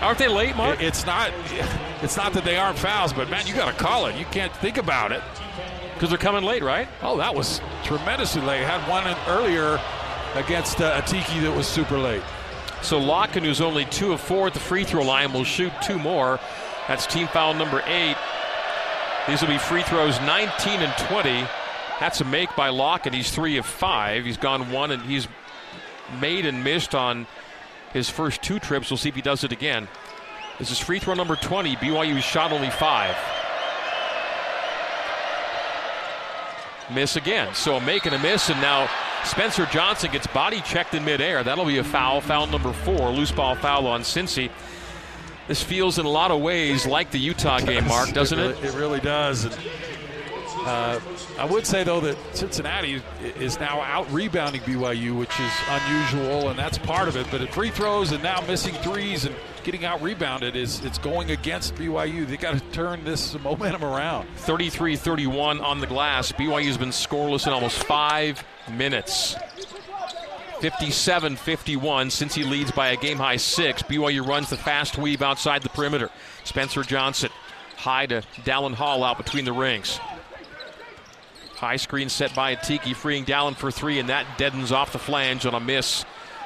Aren't they late, Mark? It's not it's not that they aren't fouls, but man, you gotta call it. You can't think about it. Because they're coming late, right? Oh, that was tremendously late. Had one earlier against uh, Atiki that was super late. So Lakhin, who's only two of four at the free throw line, will shoot two more. That's team foul number eight. These will be free throws 19 and 20. That's a make by Lakhin. He's three of five. He's gone one and he's made and missed on his first two trips. We'll see if he does it again. This is free throw number 20. BYU shot only five. Miss again. So a make and a miss, and now Spencer Johnson gets body checked in midair. That'll be a foul. Foul number four. Loose ball foul on Cincy. This feels in a lot of ways like the Utah game, Mark, doesn't it? Really, it? it really does. Uh, I would say though that Cincinnati is now out rebounding BYU, which is unusual, and that's part of it. But at free throws and now missing threes and getting out rebounded is it's going against BYU. They got to turn this momentum around. 33-31 on the glass. BYU's been scoreless in almost five minutes. 57-51 Cincy leads by a game high six. BYU runs the fast weave outside the perimeter. Spencer Johnson high to Dallin Hall out between the rings. High screen set by Atiki, freeing Dallin for three, and that deadens off the flange on a miss.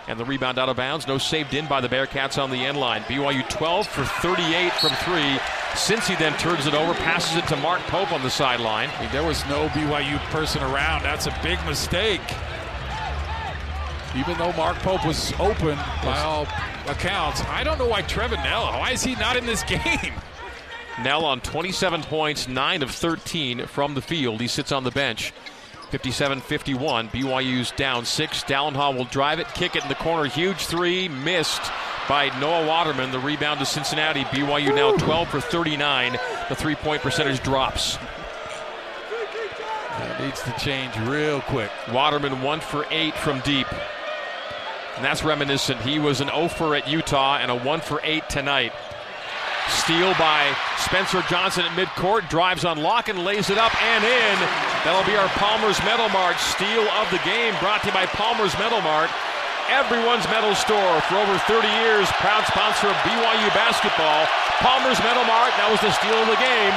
And the rebound out of bounds. No saved in by the Bearcats on the end line. BYU 12 for 38 from three. Cincy then turns it over, passes it to Mark Pope on the sideline. There was no BYU person around. That's a big mistake. even though Mark Pope was open by all accounts. I don't know why Trevin Knell, why is he not in this game? Knell on 27 points, 9 of 13 from the field. He sits on the bench. 57 51. BYU's down six. Dallin Hall will drive it, kick it in the corner. Huge three, missed by Noah Waterman. The rebound to Cincinnati. BYU now 12 for 39. The three point percentage drops. That needs to change real quick. Waterman one for eight from deep. And that's reminiscent. He was an 0 for at Utah and a 1 for 8 tonight. Steal by Spencer Johnson at midcourt. Drives on lock and lays it up and in. That'll be our Palmer's Medal Mart steal of the game, brought to you by Palmer's Medal Mart. Everyone's medal store for over 30 years. Proud sponsor of BYU basketball. Palmer's Medal Mart. That was the steal of the game.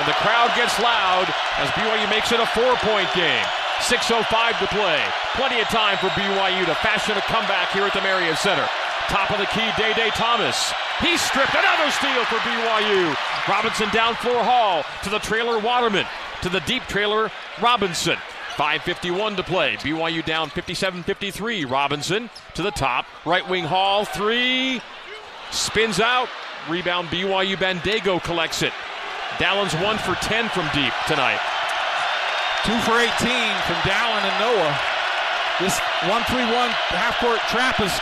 And the crowd gets loud as BYU makes it a four point game. 6.05 to play. Plenty of time for BYU to fashion a comeback here at the Marriott Center. Top of the key, Day Day Thomas. He's stripped another steal for BYU. Robinson down floor Hall to the trailer Waterman to the deep trailer Robinson. 5.51 to play. BYU down 57 53. Robinson to the top. Right wing Hall. Three. Spins out. Rebound BYU Bandaogo collects it. Dallin's one for 10 from deep tonight. Two for 18 from Dallin and Noah. This 1 3 1 half court trap has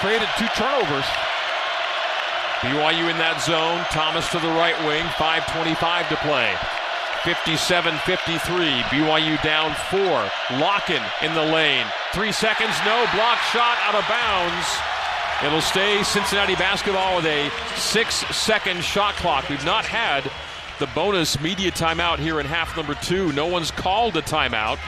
created two turnovers. BYU in that zone. Thomas to the right wing. 5.25 to play. 57 53. BYU down four. Lakhin in the lane. Three seconds, no. Block shot out of bounds. It'll stay Cincinnati basketball with a six second shot clock. We've not had the bonus media timeout here in half number two. No one's called a timeout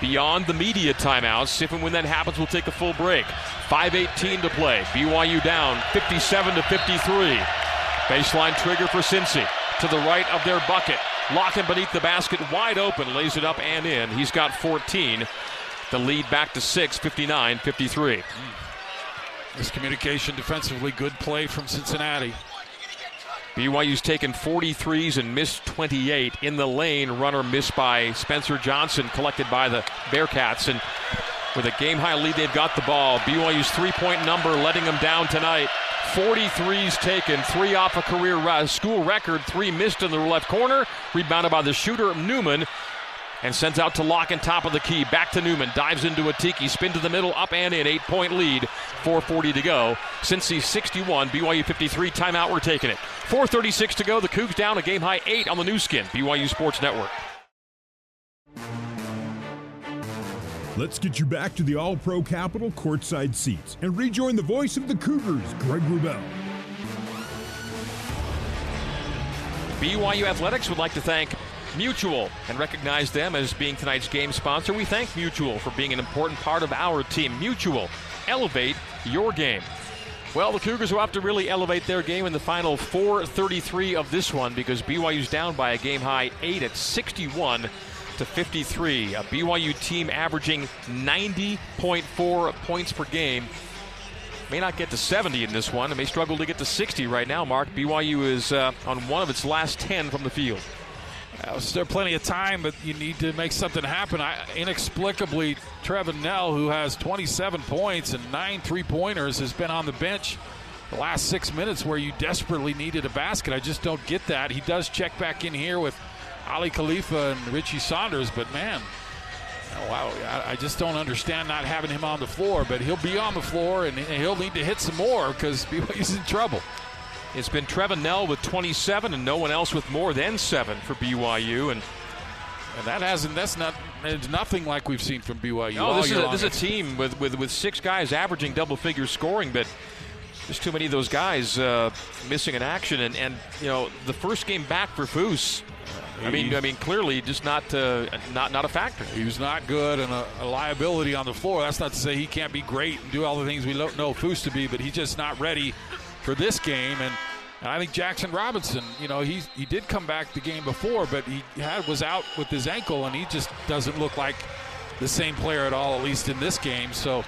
beyond the media timeouts. If and when that happens, we'll take a full break. 5.18 to play. BYU down 57 to 53. Baseline trigger for Cincy. To the right of their bucket. Lakhin beneath the basket, wide open, lays it up and in. He's got 14. The lead back to 6, 59 53. Miscommunication defensively, good play from Cincinnati. BYU's taken 43s and missed 28 in the lane. Runner missed by Spencer Johnson, collected by the Bearcats. And with a game high lead, they've got the ball. BYU's three point number letting them down tonight. 43s taken, three off a career school record, three missed in the left corner. Rebounded by the shooter Newman and sends out to Lakhin top of the key. Back to Newman. Dives into Atiki. Spin to the middle. Up and in. Eight point lead. 4.40 to go. Cincy 61. BYU 53. Timeout. We're taking it. 4.36 to go. The Cougs down a game high eight on the Nu Skin. BYU Sports Network. Let's get you back to the All Pro Capital courtside seats and rejoin the voice of the Cougars, Greg Wrubell. BYU Athletics would like to thank Mutual and recognize them as being tonight's game sponsor. We thank Mutual for being an important part of our team. Mutual, elevate your game. Well, the Cougars will have to really elevate their game in the final 4:33 of this one because BYU's down by a game high eight at 61 to 53. A BYU team averaging 90.4 points per game. May not get to 70 in this one. It may struggle to get to 60 right now, Mark. BYU is uh, on one of its last 10 from the field. Uh, there plenty of time, but you need to make something happen. I, inexplicably, Trevin Knell, who has 27 points and nine three pointers, has been on the bench the last six minutes where you desperately needed a basket. I just don't get that. He does check back in here with Aly Khalifa and Richie Saunders, but man, oh, wow, I, I just don't understand not having him on the floor. But he'll be on the floor and he'll need to hit some more because BYU's in trouble. It's been Trevin Knell with 27 and no one else with more than seven for BYU. And, and that hasn't, that's not, it's nothing like we've seen from BYU. No, this, is a, this is a team with, with, with six guys averaging double figure scoring, but there's too many of those guys uh, missing in action. And, and, you know, the first game back for Foose, I mean, I mean, clearly, just not uh, not not a factor. He was not good and a, a, liability on the floor. That's not to say he can't be great and do all the things we know Foose to be, but he's just not ready for this game. And, and I think Jaxson Robinson, you know, he he did come back the game before, but he had was out with his ankle, and he just doesn't look like the same player at all, at least in this game. So.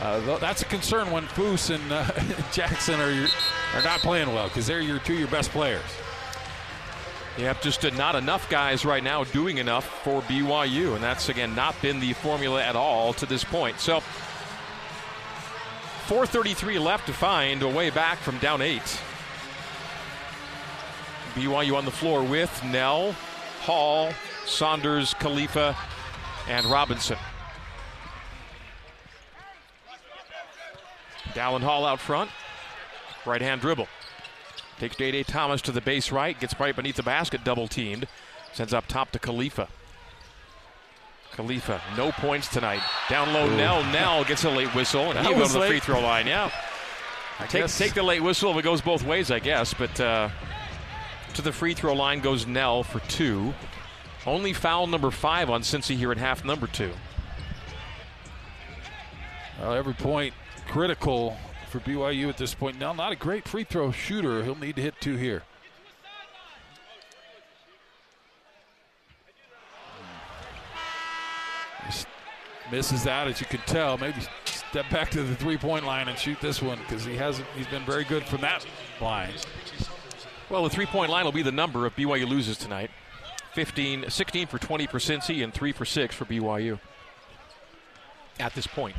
Uh, that's a concern when Foose and uh, Jaxson are are not playing well because they're your two your best players. Have just not enough guys right now doing enough for BYU, and that's again not been the formula at all to this point. So 4.33 left to find a way back from down eight. BYU on the floor with Knell, Hall, Saunders, Khalifa, and Robinson. Dallin Hall out front. Right hand dribble. Takes Day Thomas to the base right. Gets right beneath the basket, double teamed. Sends up top to Khalifa. Khalifa, no points tonight. Down low, Ooh. Nell. Knell gets a late whistle, and he goes to the free throw line. Yeah. take, take the late whistle if it goes both ways, I guess. But uh, to the free throw line goes Knell for two. Only foul number five on Cincy here at half number two. Well, every point critical for BYU at this point. Now, not a great free throw shooter. He'll need to hit two here. Misses that, as you can tell. Maybe step back to the three-point line and shoot this one because he hasn't. He's been very good from that line. Well, the three-point line will be the number if BYU loses tonight. 15, 16 for 20 for Cincy and three for six for BYU. At this point.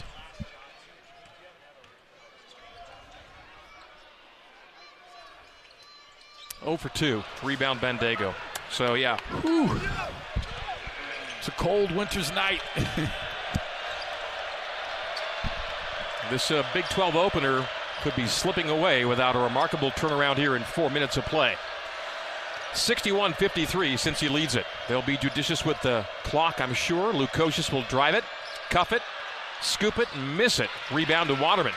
0 for 2. Rebound Bandaogo. So, yeah. Whew. It's a cold winter's night. this uh, Big 12 opener could be slipping away without a remarkable turnaround here in four minutes of play. 61 53 Cincy leads it. They'll be judicious with the clock, I'm sure. Lukosius will drive it, cuff it, scoop it, and miss it. Rebound to Waterman.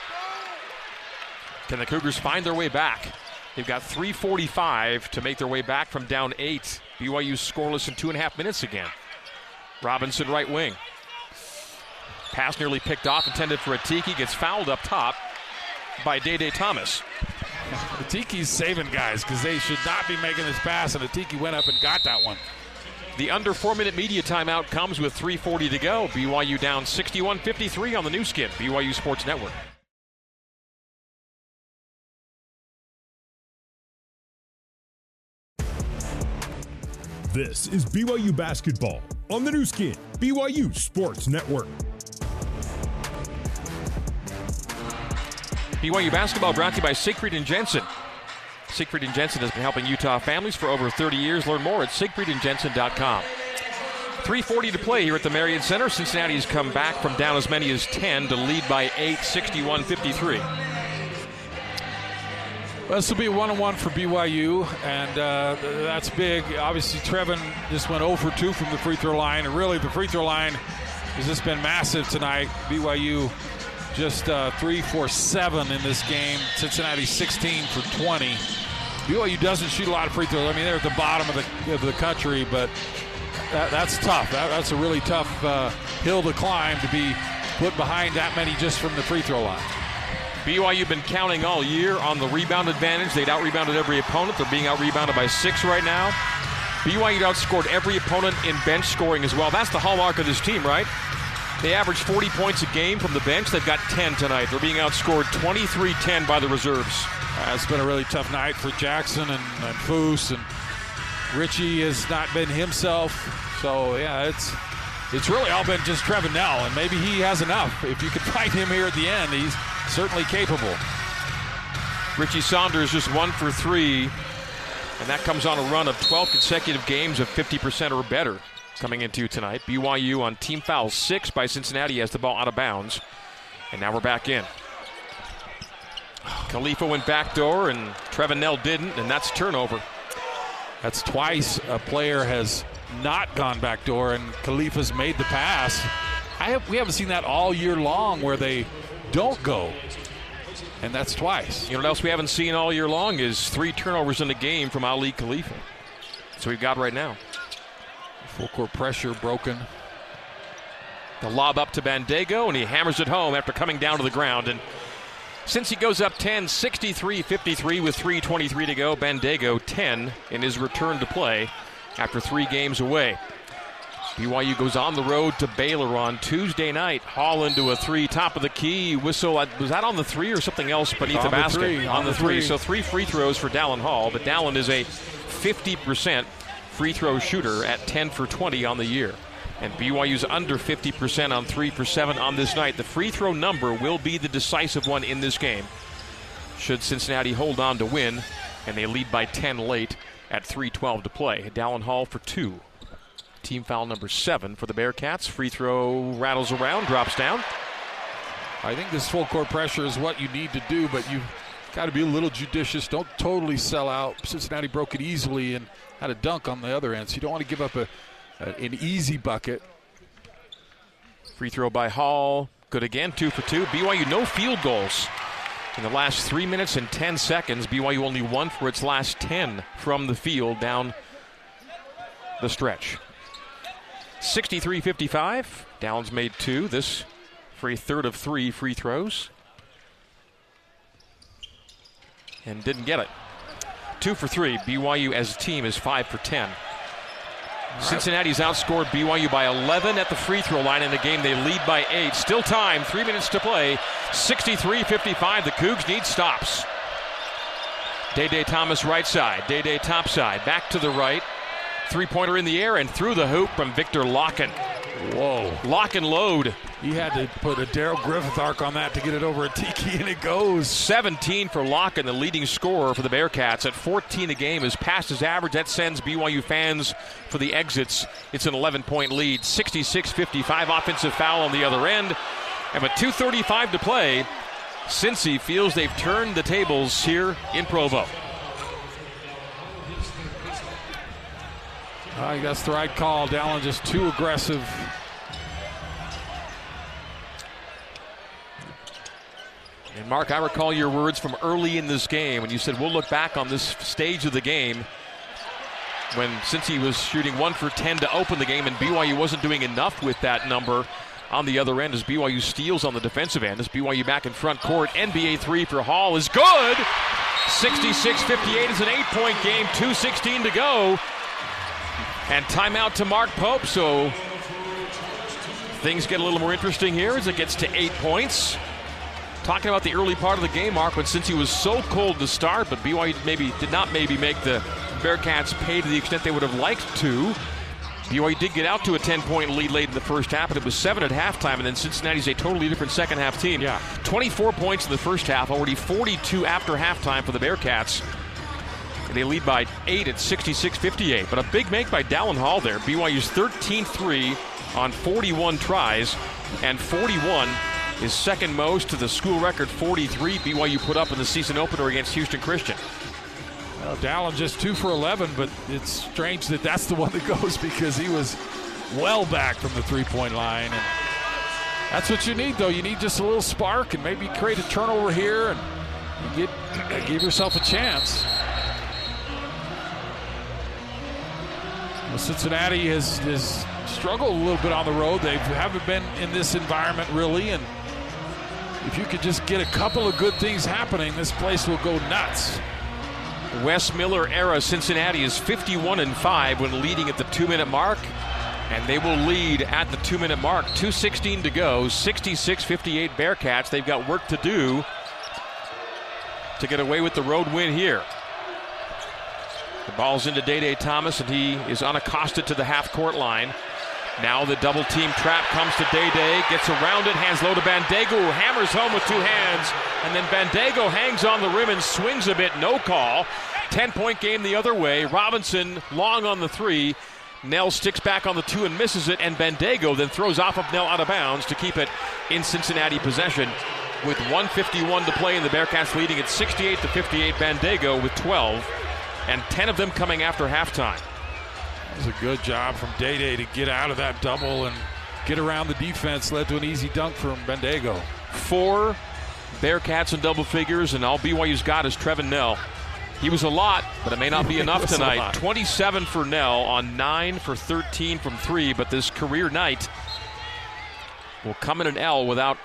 Can the Cougars find their way back? They've got 3.45 to make their way back from down eight. BYU scoreless in two and a half minutes again. Robinson, right wing. Pass nearly picked off, intended for Atiki. Gets fouled up top by Day Day Thomas. Atiki's saving guys because they should not be making this pass, and Atiki went up and got that one. The under four minute media timeout comes with 3.40 to go. BYU down 61 53 on the Nu Skin, BYU Sports Network. This is BYU Basketball on the Nu Skin, BYU Sports Network. BYU Basketball brought to you by Siegfried and Jensen. Siegfried and Jensen has been helping Utah families for over 30 years. Learn more at siegfriedandjensen.com. 3.40 to play here at the Marriott Center. Cincinnati has come back from down as many as 10 to lead by 8, 61 53. This will be a one-on-one for BYU, and uh, that's big. Obviously, Trevin just went 0 for 2 from the free throw line, and really the free throw line has just been massive tonight. BYU just uh, 3 for 7 in this game. Cincinnati 16 for 20. BYU doesn't shoot a lot of free throws. I mean, they're at the bottom of the, of the country, but that, that's tough. That, that's a really tough uh, hill to climb to be put behind that many just from the free throw line. BYU been counting all year on the rebound advantage. They'd out rebounded every opponent. They're being out rebounded by six right now. BYU outscored every opponent in bench scoring as well. That's the hallmark of this team, right? They average 40 points a game from the bench. They've got 10 tonight. They're being outscored 23 10 by the reserves. Uh, it's been a really tough night for Jaxson and, and Foose, and Richie has not been himself. So, yeah, it's it's really all been just Trevin Knell, and maybe he has enough. If you could find him here at the end, he's certainly capable. Richie Saunders just one for three, and that comes on a run of 12 consecutive games of 50% or better coming into tonight. BYU on team foul six by Cincinnati as the ball out of bounds. And now we're back in. Khalifa went backdoor and Trevin Knell didn't, and that's turnover. That's twice a player has not gone backdoor, and Khalifa's made the pass. I have, we haven't seen that all year long where they don't go. And that's twice. You know what else we haven't seen all year long is three turnovers in the game from Aly Khalifa. So we've got right now. Full court pressure broken. The lob up to Bandaogo, and he hammers it home after coming down to the ground. And Cincy goes up 10, 63 53 with 3.23 to go, Bandaogo 10 in his return to play after three games away. BYU goes on the road to Baylor on Tuesday night. Hall into a three, top of the key. Whistle. Was that on the three or something else beneath on the basket? The three, on, on the, the three. three. So three free throws for Dallin Hall, but Dallin is a 50% free throw shooter at 10 for 20 on the year. And BYU's under 50% on 3 for 7 on this night. The free throw number will be the decisive one in this game. Should Cincinnati hold on to win, and they lead by 10 late at 3.12 to play. Dallin Hall for two. Team foul number seven for the Bearcats. Free throw rattles around, drops down. I think this full court pressure is what you need to do, but you've got to be a little judicious. Don't totally sell out. Cincinnati broke it easily and had a dunk on the other end, so you don't want to give up a, a an easy bucket. Free throw by Hall. Good again, two for two. BYU no field goals. In the last three minutes and 10 seconds, BYU only one for its last 10 from the field down the stretch. 63 55. Downs made two. This for a third of three free throws. And didn't get it. Two for three. BYU as a team is five for 10. Cincinnati's outscored BYU by 11 at the free throw line in the game. They lead by eight. Still time, three minutes to play. 63 55. The Cougs need stops. Day Day Thomas right side. Day Day top side. Back to the right. Three pointer in the air and through the hoop from Viktor Lakhin. Whoa. Lock and load. He had to put a Darrell Griffith arc on that to get it over Atiki, and it goes. 17 for Lakhin, the leading scorer for the Bearcats. At 14 a game is past his average. That sends BYU fans for the exits. It's an 11 point lead. 66 55 offensive foul on the other end. And with 2.35 to play, Cincy feels they've turned the tables here in Provo. I guess the right call. Dallin just too aggressive. And Mark, I recall your words from early in this game when you said we'll look back on this stage of the game when Cincy was shooting one for 10 to open the game and BYU wasn't doing enough with that number on the other end as BYU steals on the defensive end. As BYU back in front court, NBA three for Hall is good. 66-58 is an eight-point game, 2.16 to go. And timeout to Mark Pope, so things get a little more interesting here as it gets to eight points. Talking about the early part of the game, Mark, but Cincy was so cold to start, but BYU maybe did not maybe make the Bearcats pay to the extent they would have liked to. BYU did get out to a 10-point lead late in the first half, but it was seven at halftime, and then Cincinnati's a totally different second half team. Yeah. 24 points in the first half, already 42 after halftime for the Bearcats. And they lead by eight at 66-58. But a big make by Dallin Hall there. BYU's 13-3 on 41 tries, and 41 is second most to the school record 43 BYU put up in the season opener against Houston Christian. Well, Dallin just two for 11, but it's strange that that's the one that goes because he was well back from the three point line. And that's what you need, though. You need just a little spark and maybe create a turnover here and you get, give yourself a chance. Well, Cincinnati has, has struggled a little bit on the road. They haven't been in this environment really, and if you could just get a couple of good things happening, this place will go nuts. Wes Miller era Cincinnati is 51 and 5 when leading at the two minute mark. And they will lead at the two minute mark. 2.16 to go. 66 58 Bearcats. They've got work to do to get away with the road win here. The ball's into Day Day Thomas, and he is unaccosted to the half court line. Now the double team trap comes to Day Day, gets around it, hands low to Bandaogo, hammers home with two hands, and then Bandaogo hangs on the rim and swings a bit, no call. 10 point game the other way. Robinson long on the three. Knell sticks back on the two and misses it, and Bandaogo then throws off of Knell out of bounds to keep it in Cincinnati possession. With 151 to play, and the Bearcats leading at 68 to 58. Bandaogo with 12, and 10 of them coming after halftime. It was a good job from Day Day to get out of that double and get around the defense. Led to an easy dunk from Bandaogo. Four Bearcats in double figures, and all BYU's got is Trevin Knell. He was a lot, but it may not be enough tonight. 27 for Knell on 9 for 13 from 3, but this career night will come in an L without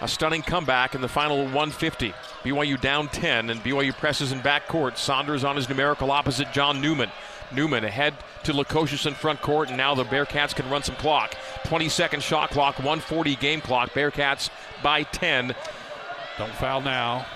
a stunning comeback in the final 150. BYU down 10, and BYU presses in backcourt. Saunders on his numerical opposite, John Newman. Newman ahead to Lukosius in front court, and now the Bearcats can run some clock. 20 second shot clock, 140 game clock. Bearcats by 10. Don't foul now.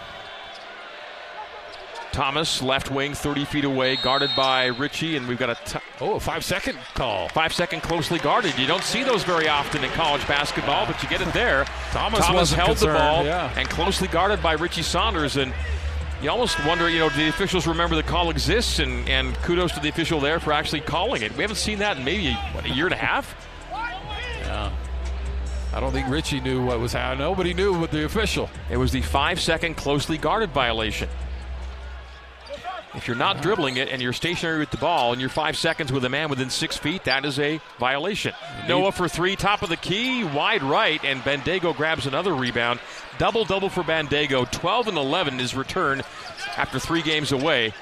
Thomas, left wing, 30 feet away, guarded by Richie, and we've got a t- oh a five second call. Five second closely guarded. You don't see those very often in college basketball, but you get it there. Thomas, Thomas held concerned, the ball yeah. and closely guarded by Richie Saunders, and you almost wonder, you know, do the officials remember the call exists? And, and kudos to the official there for actually calling it. We haven't seen that in maybe what, a year and a half. Yeah. I don't think Richie knew what was happening. Nobody knew what the official. It was the five second closely guarded violation. If you're not dribbling it and you're stationary with the ball and you're five seconds with a man within six feet, that is a violation. Noah for three, top of the key, wide right, and Bandaogo grabs another rebound. Double double for Bandaogo. 12 and 11 is return after three games away.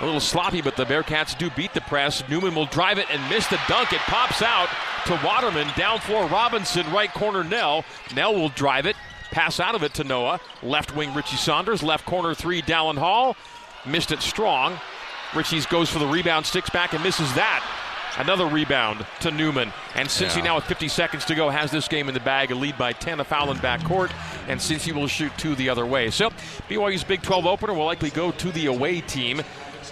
A little sloppy, but the Bearcats do beat the press. Newman will drive it and miss the dunk. It pops out to Waterman. Down floor, Robinson, right corner, Knell. Knell will drive it, pass out of it to Noah. Left wing, Richie Saunders. Left corner, three, Dallin Hall. Missed it strong. Richie's goes for the rebound, sticks back and misses that. Another rebound to Newman. And Cincy Yeah. now with 50 seconds to go has this game in the bag, a lead by 10, a foul in backcourt, and Cincy will shoot two the other way. So BYU's Big 12 opener will likely go to the away team.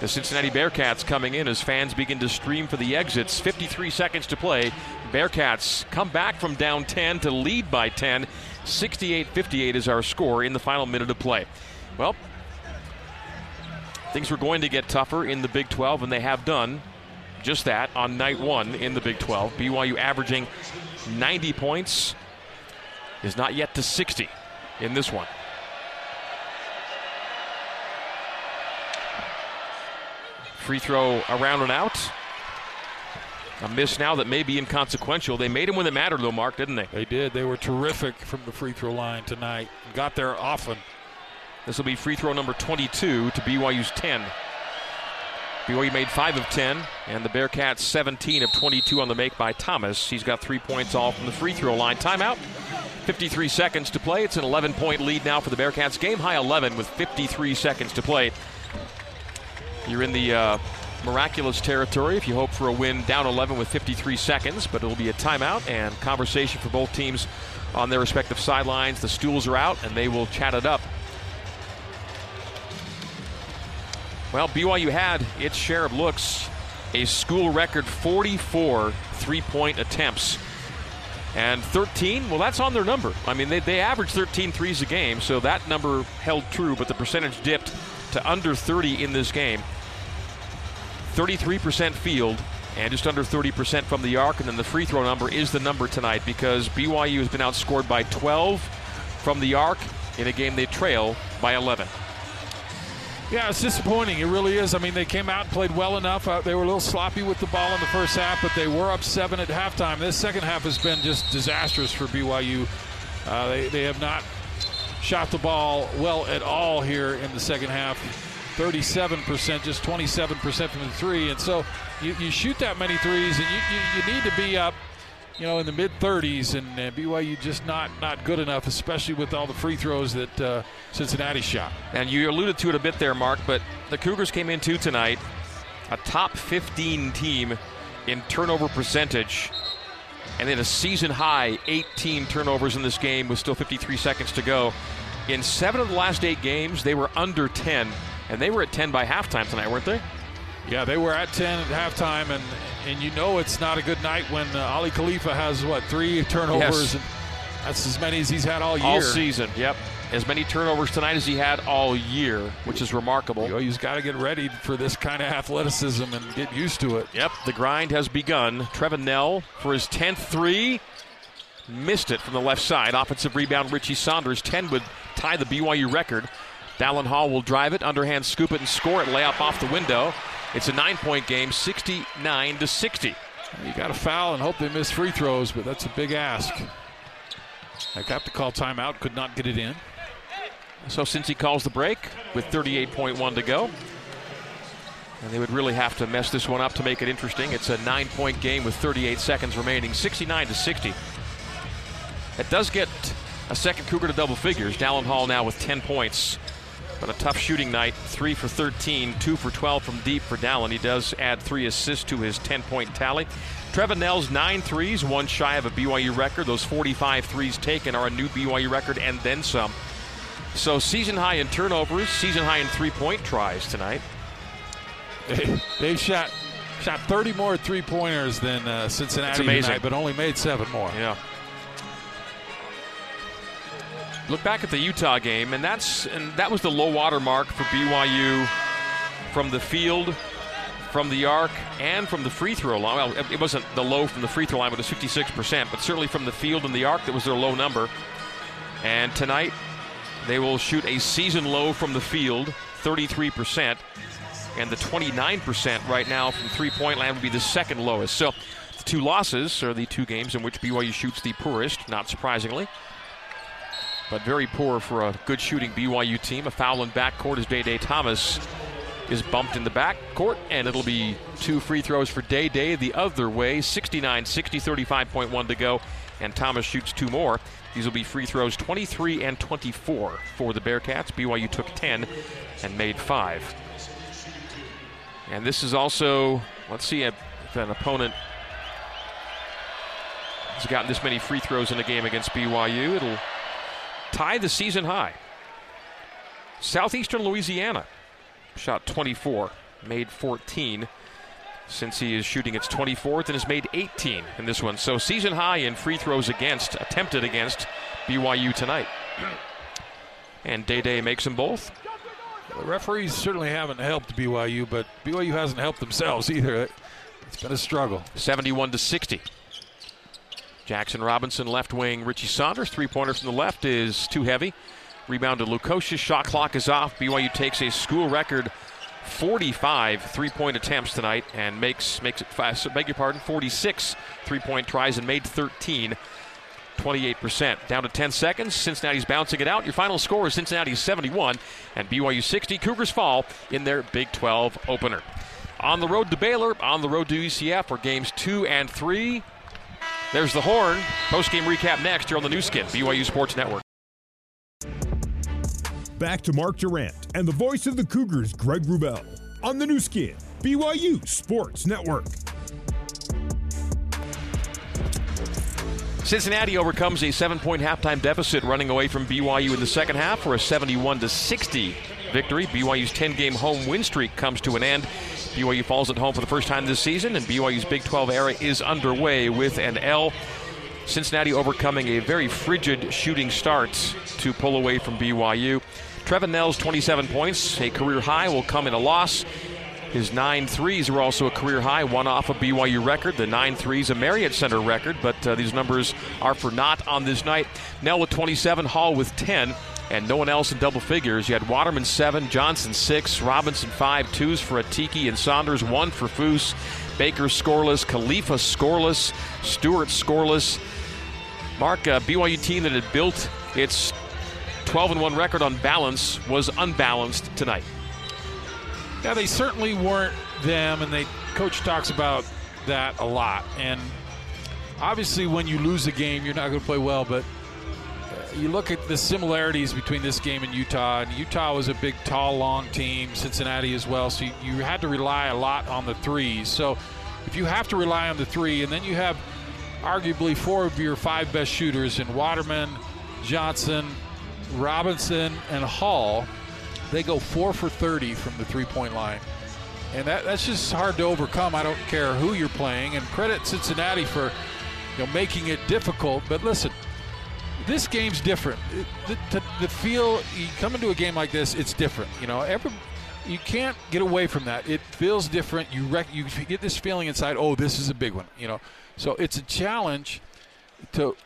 The Cincinnati Bearcats coming in as fans begin to stream for the exits. 53 seconds to play. Bearcats come back from down 10 to lead by 10. 68 58 is our score in the final minute of play. Well, things were going to get tougher in the Big 12, and they have done just that on night one in the Big 12. BYU averaging 90 points is not yet to 60 in this one. Free throw around and out. A miss now that may be inconsequential. They made him when it mattered, though, Mark, didn't they? They did. They were terrific from the free throw line tonight. Got there often. This will be free throw number 22 to BYU's 10. BYU made 5 of 10, and the Bearcats 17 of 22 on the make by Thomas. He's got three points all from the free throw line. Timeout. 53 seconds to play. It's an 11 point lead now for the Bearcats. Game high 11 with 53 seconds to play. You're in the uh, miraculous territory if you hope for a win down 11 with 53 seconds, but it'll be a timeout and conversation for both teams on their respective sidelines. The stools are out, and they will chat it up Well, BYU had its share of looks, a school record 44 three point attempts. And 13, well, that's on their number. I mean, they, they average 13 threes a game, so that number held true, but the percentage dipped to under 30 in this game. 33% field and just under 30% from the arc, and then the free throw number is the number tonight because BYU has been outscored by 12 from the arc in a game they trail by 11. Yeah, it's disappointing. It really is. I mean, they came out and played well enough. Uh, they were a little sloppy with the ball in the first half, but they were up seven at halftime. This second half has been just disastrous for BYU. Uh, they, they have not shot the ball well at all here in the second half. 37%, just 27% from the three. And so you, you shoot that many threes, and you, you, you need to be up you know, in the mid 30s, and uh, BYU just not not good enough, especially with all the free throws that uh, Cincinnati shot. And you alluded to it a bit there, Mark, but the Cougars came into tonight a top 15 team in turnover percentage, and had a season high 18 turnovers in this game with still 53 seconds to go. In seven of the last eight games, they were under 10, and they were at 10 by halftime tonight, weren't they? Yeah, they were at 10 at halftime, and and you know it's not a good night when uh, Aly Khalifa has what three turnovers, Yes. and that's as many as he's had all year. All season, yep. As many turnovers tonight as he had all year, which is remarkable. BYU's got to get ready for this kind of athleticism and get used to it. Yep, the grind has begun. Trevin Knell for his 10th three. Missed it from the left side. Offensive rebound, Richie Saunders. 10 would tie the BYU record. Dallin Hall will drive it, underhand scoop it, and score it. Layup off the window. It's a nine point game, 69 to 60. You got to foul and hope they miss free throws, but that's a big ask. I got to call timeout, could not get it in. So Cincy calls the break with 38.1 to go, and they would really have to mess this one up to make it interesting. It's a nine point game with 38 seconds remaining, 69 to 60. It does get a second Cougar to double figures. Dallin Hall now with 10 points. But a tough shooting night. Three for 13, two for 12 from deep for Dallin. He does add three assists to his 10 point tally. Trevin Knell's nine threes, one shy of a BYU record. Those 45 threes taken are a new BYU record and then some. So season high in turnovers, season high in three point tries tonight. They, they've shot shot 30 more three pointers than uh, Cincinnati tonight, but only made seven more. Yeah. Look back at the Utah game, and that's and that was the low water mark for BYU from the field, from the arc, and from the free throw line. Well, it wasn't the low from the free throw line, but it was 56%, but certainly from the field and the arc, that was their low number. And tonight, they will shoot a season low from the field, 33%, and the 29% right now from three point land would be the second lowest. So the two losses are the two games in which BYU shoots the poorest, not surprisingly. But very poor for a good shooting BYU team. A foul in backcourt as Day Day Thomas is bumped in the backcourt, and it'll be two free throws for Day Day the other way. 69 60, 35.1 to go, and Thomas shoots two more. These will be free throws 23 and 24 for the Bearcats. BYU took 10 and made five. And this is also, let's see if an opponent has gotten this many free throws in a game against BYU. It'll tie the season high. Southeastern Louisiana shot 24, made 14 Cincy is shooting its 24th and has made 18 in this one. So season high in free throws against, attempted against BYU tonight. and Day Day makes them both. The referees certainly haven't helped BYU, but BYU hasn't helped themselves either. It's been a struggle. 71 to 60. Jaxson Robinson, left wing. Richie Saunders, three pointer from the left, is too heavy. Rebound to Lukosius. Shot clock is off. BYU takes a school record 45 three-point attempts tonight and makes makes it fast. Beg your pardon, 46 three-point tries and made 13. 28%. Down to 10 seconds. Cincinnati's bouncing it out. Your final score is Cincinnati 71 and BYU 60. Cougars fall in their Big 12 opener. On the road to Baylor, on the road to UCF for games two and three. There's the horn. Post game recap next here on the Nu Skin, BYU Sports Network. Back to Mark Durrant and the voice of the Cougars, Greg Wrubell, on the Nu Skin, BYU Sports Network. Cincinnati overcomes a seven-point halftime deficit, running away from BYU in the second half for a 71 to 60 victory. BYU's 10-game home win streak comes to an end. BYU falls at home for the first time this season, and BYU's Big 12 era is underway with an L. Cincinnati overcoming a very frigid shooting start to pull away from BYU. Trevin Knell's 27 points, a career high, will come in a loss. His nine threes were also a career high, one off a BYU record. The nine threes, a Marriott Center record, but uh, these numbers are for not on this night. Knell with 27, Hall with 10, and no one else in double figures. You had Waterman seven, Johnson six, Robinson five, twos for Atiki and Saunders, one for Foose, Baker scoreless, Khalifa scoreless, Stewart scoreless. Mark, a uh, BYU team that had built its 12 and 1 record on balance was unbalanced tonight. Yeah, they certainly weren't them, and they coach talks about that a lot. And obviously, when you lose a game, you're not going to play well. But you look at the similarities between this game and Utah, and Utah was a big, tall, long team. Cincinnati as well. So you, you had to rely a lot on the threes. So if you have to rely on the three, and then you have arguably four of your five best shooters in Waterman, Johnson, Robinson and Hall, they go four for 30 from the three point line. And that, that's just hard to overcome. I don't care who you're playing. And credit Cincinnati for you know, making it difficult. But listen, this game's different. The, the, the, feel, you come into a game like this, it's different. You know, every, you can't get away from that. It feels different. You, rec- you get this feeling inside, oh, this is a big one. You know, so it's a challenge to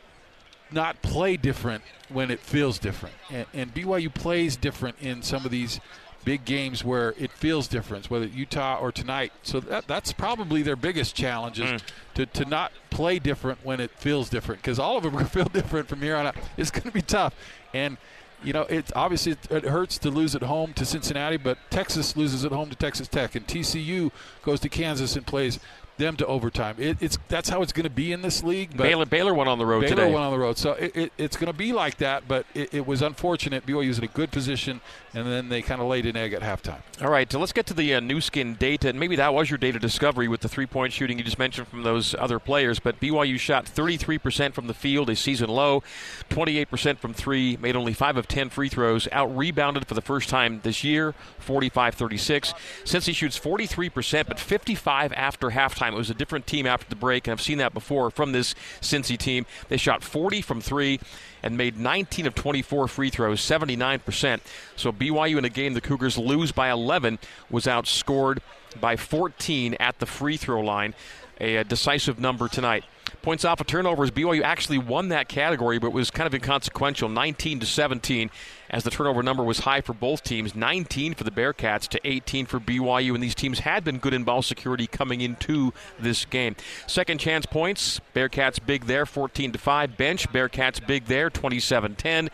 not play different when it feels different. And, and, BYU plays different in some of these big games where it feels different, whether Utah or tonight. So that, that's probably their biggest challenge is mm. to, to not play different when it feels different because all of them are going to feel different from here on out. It's going to be tough. And you know, it's obviously it, it, hurts to lose at home to Cincinnati, but Texas loses at home to Texas Tech, and TCU goes to Kansas and plays them to overtime. It, it's that's how it's going to be in this league. Baylor, Baylor went on the road Baylor today. went on the road, so it, it, it's going to be like that. But it, it was unfortunate. BYU was in a good position, and then they kind of laid an egg at halftime. All right, so let's get to the uh, Nu Skin data. And maybe that was your data discovery with the three point shooting you just mentioned from those other players. But BYU shot 33% from the field, a season low, 28% from three, made only 5 of 10 free throws, out rebounded for the first time this year, 45 36. Cincy shoots 43%, but 55 after halftime, it was a different team after the break, and I've seen that before from this Cincy team. They shot 40 from three and made 19 of 24 free throws, 79%. So BYU in a game the Cougars lose by 11 was outscored by 14 at the free throw line. A, a decisive number tonight. Points off of turnovers. BYU actually won that category, but it was kind of inconsequential, 19 to 17, as the turnover number was high for both teams. 19 for the Bearcats to 18 for BYU, and these teams had been good in ball security coming into this game. Second chance points. Bearcats big there, 14 to 5. Bench. Bearcats big there, 27-10.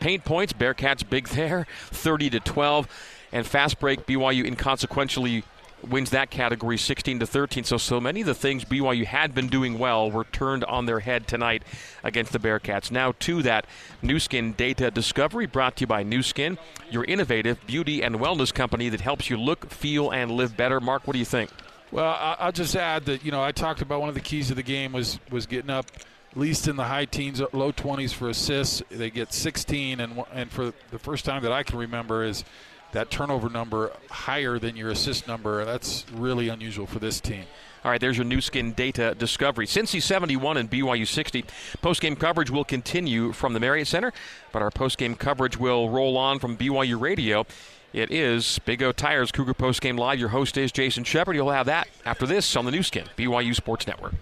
Paint points. Bearcats big there, 30 to 12. And fast break. BYU inconsequentially wins that category 16 to 13. So so many of the things BYU had been doing well were turned on their head tonight against the Bearcats. Now to that Nu Skin data discovery brought to you by Nu Skin, your innovative beauty and wellness company that helps you look, feel and live better. Mark, what do you think? Well, I'll just add that you know I talked about one of the keys of the game was was getting up least in the high teens, uh, low 20s for assists. They get 16, and and for the first time that I can remember is that turnover number higher than your assist number. That's really unusual for this team. All right, there's your Nu Skin data discovery. Cincy 71 and BYU 60. Postgame coverage will continue from the Marriott Center, but our postgame coverage will roll on from BYU Radio. It is Big O Tires Cougar Postgame Live. Your host is Jason Shepard. You'll have that after this on the Nu Skin, BYU Sports Network.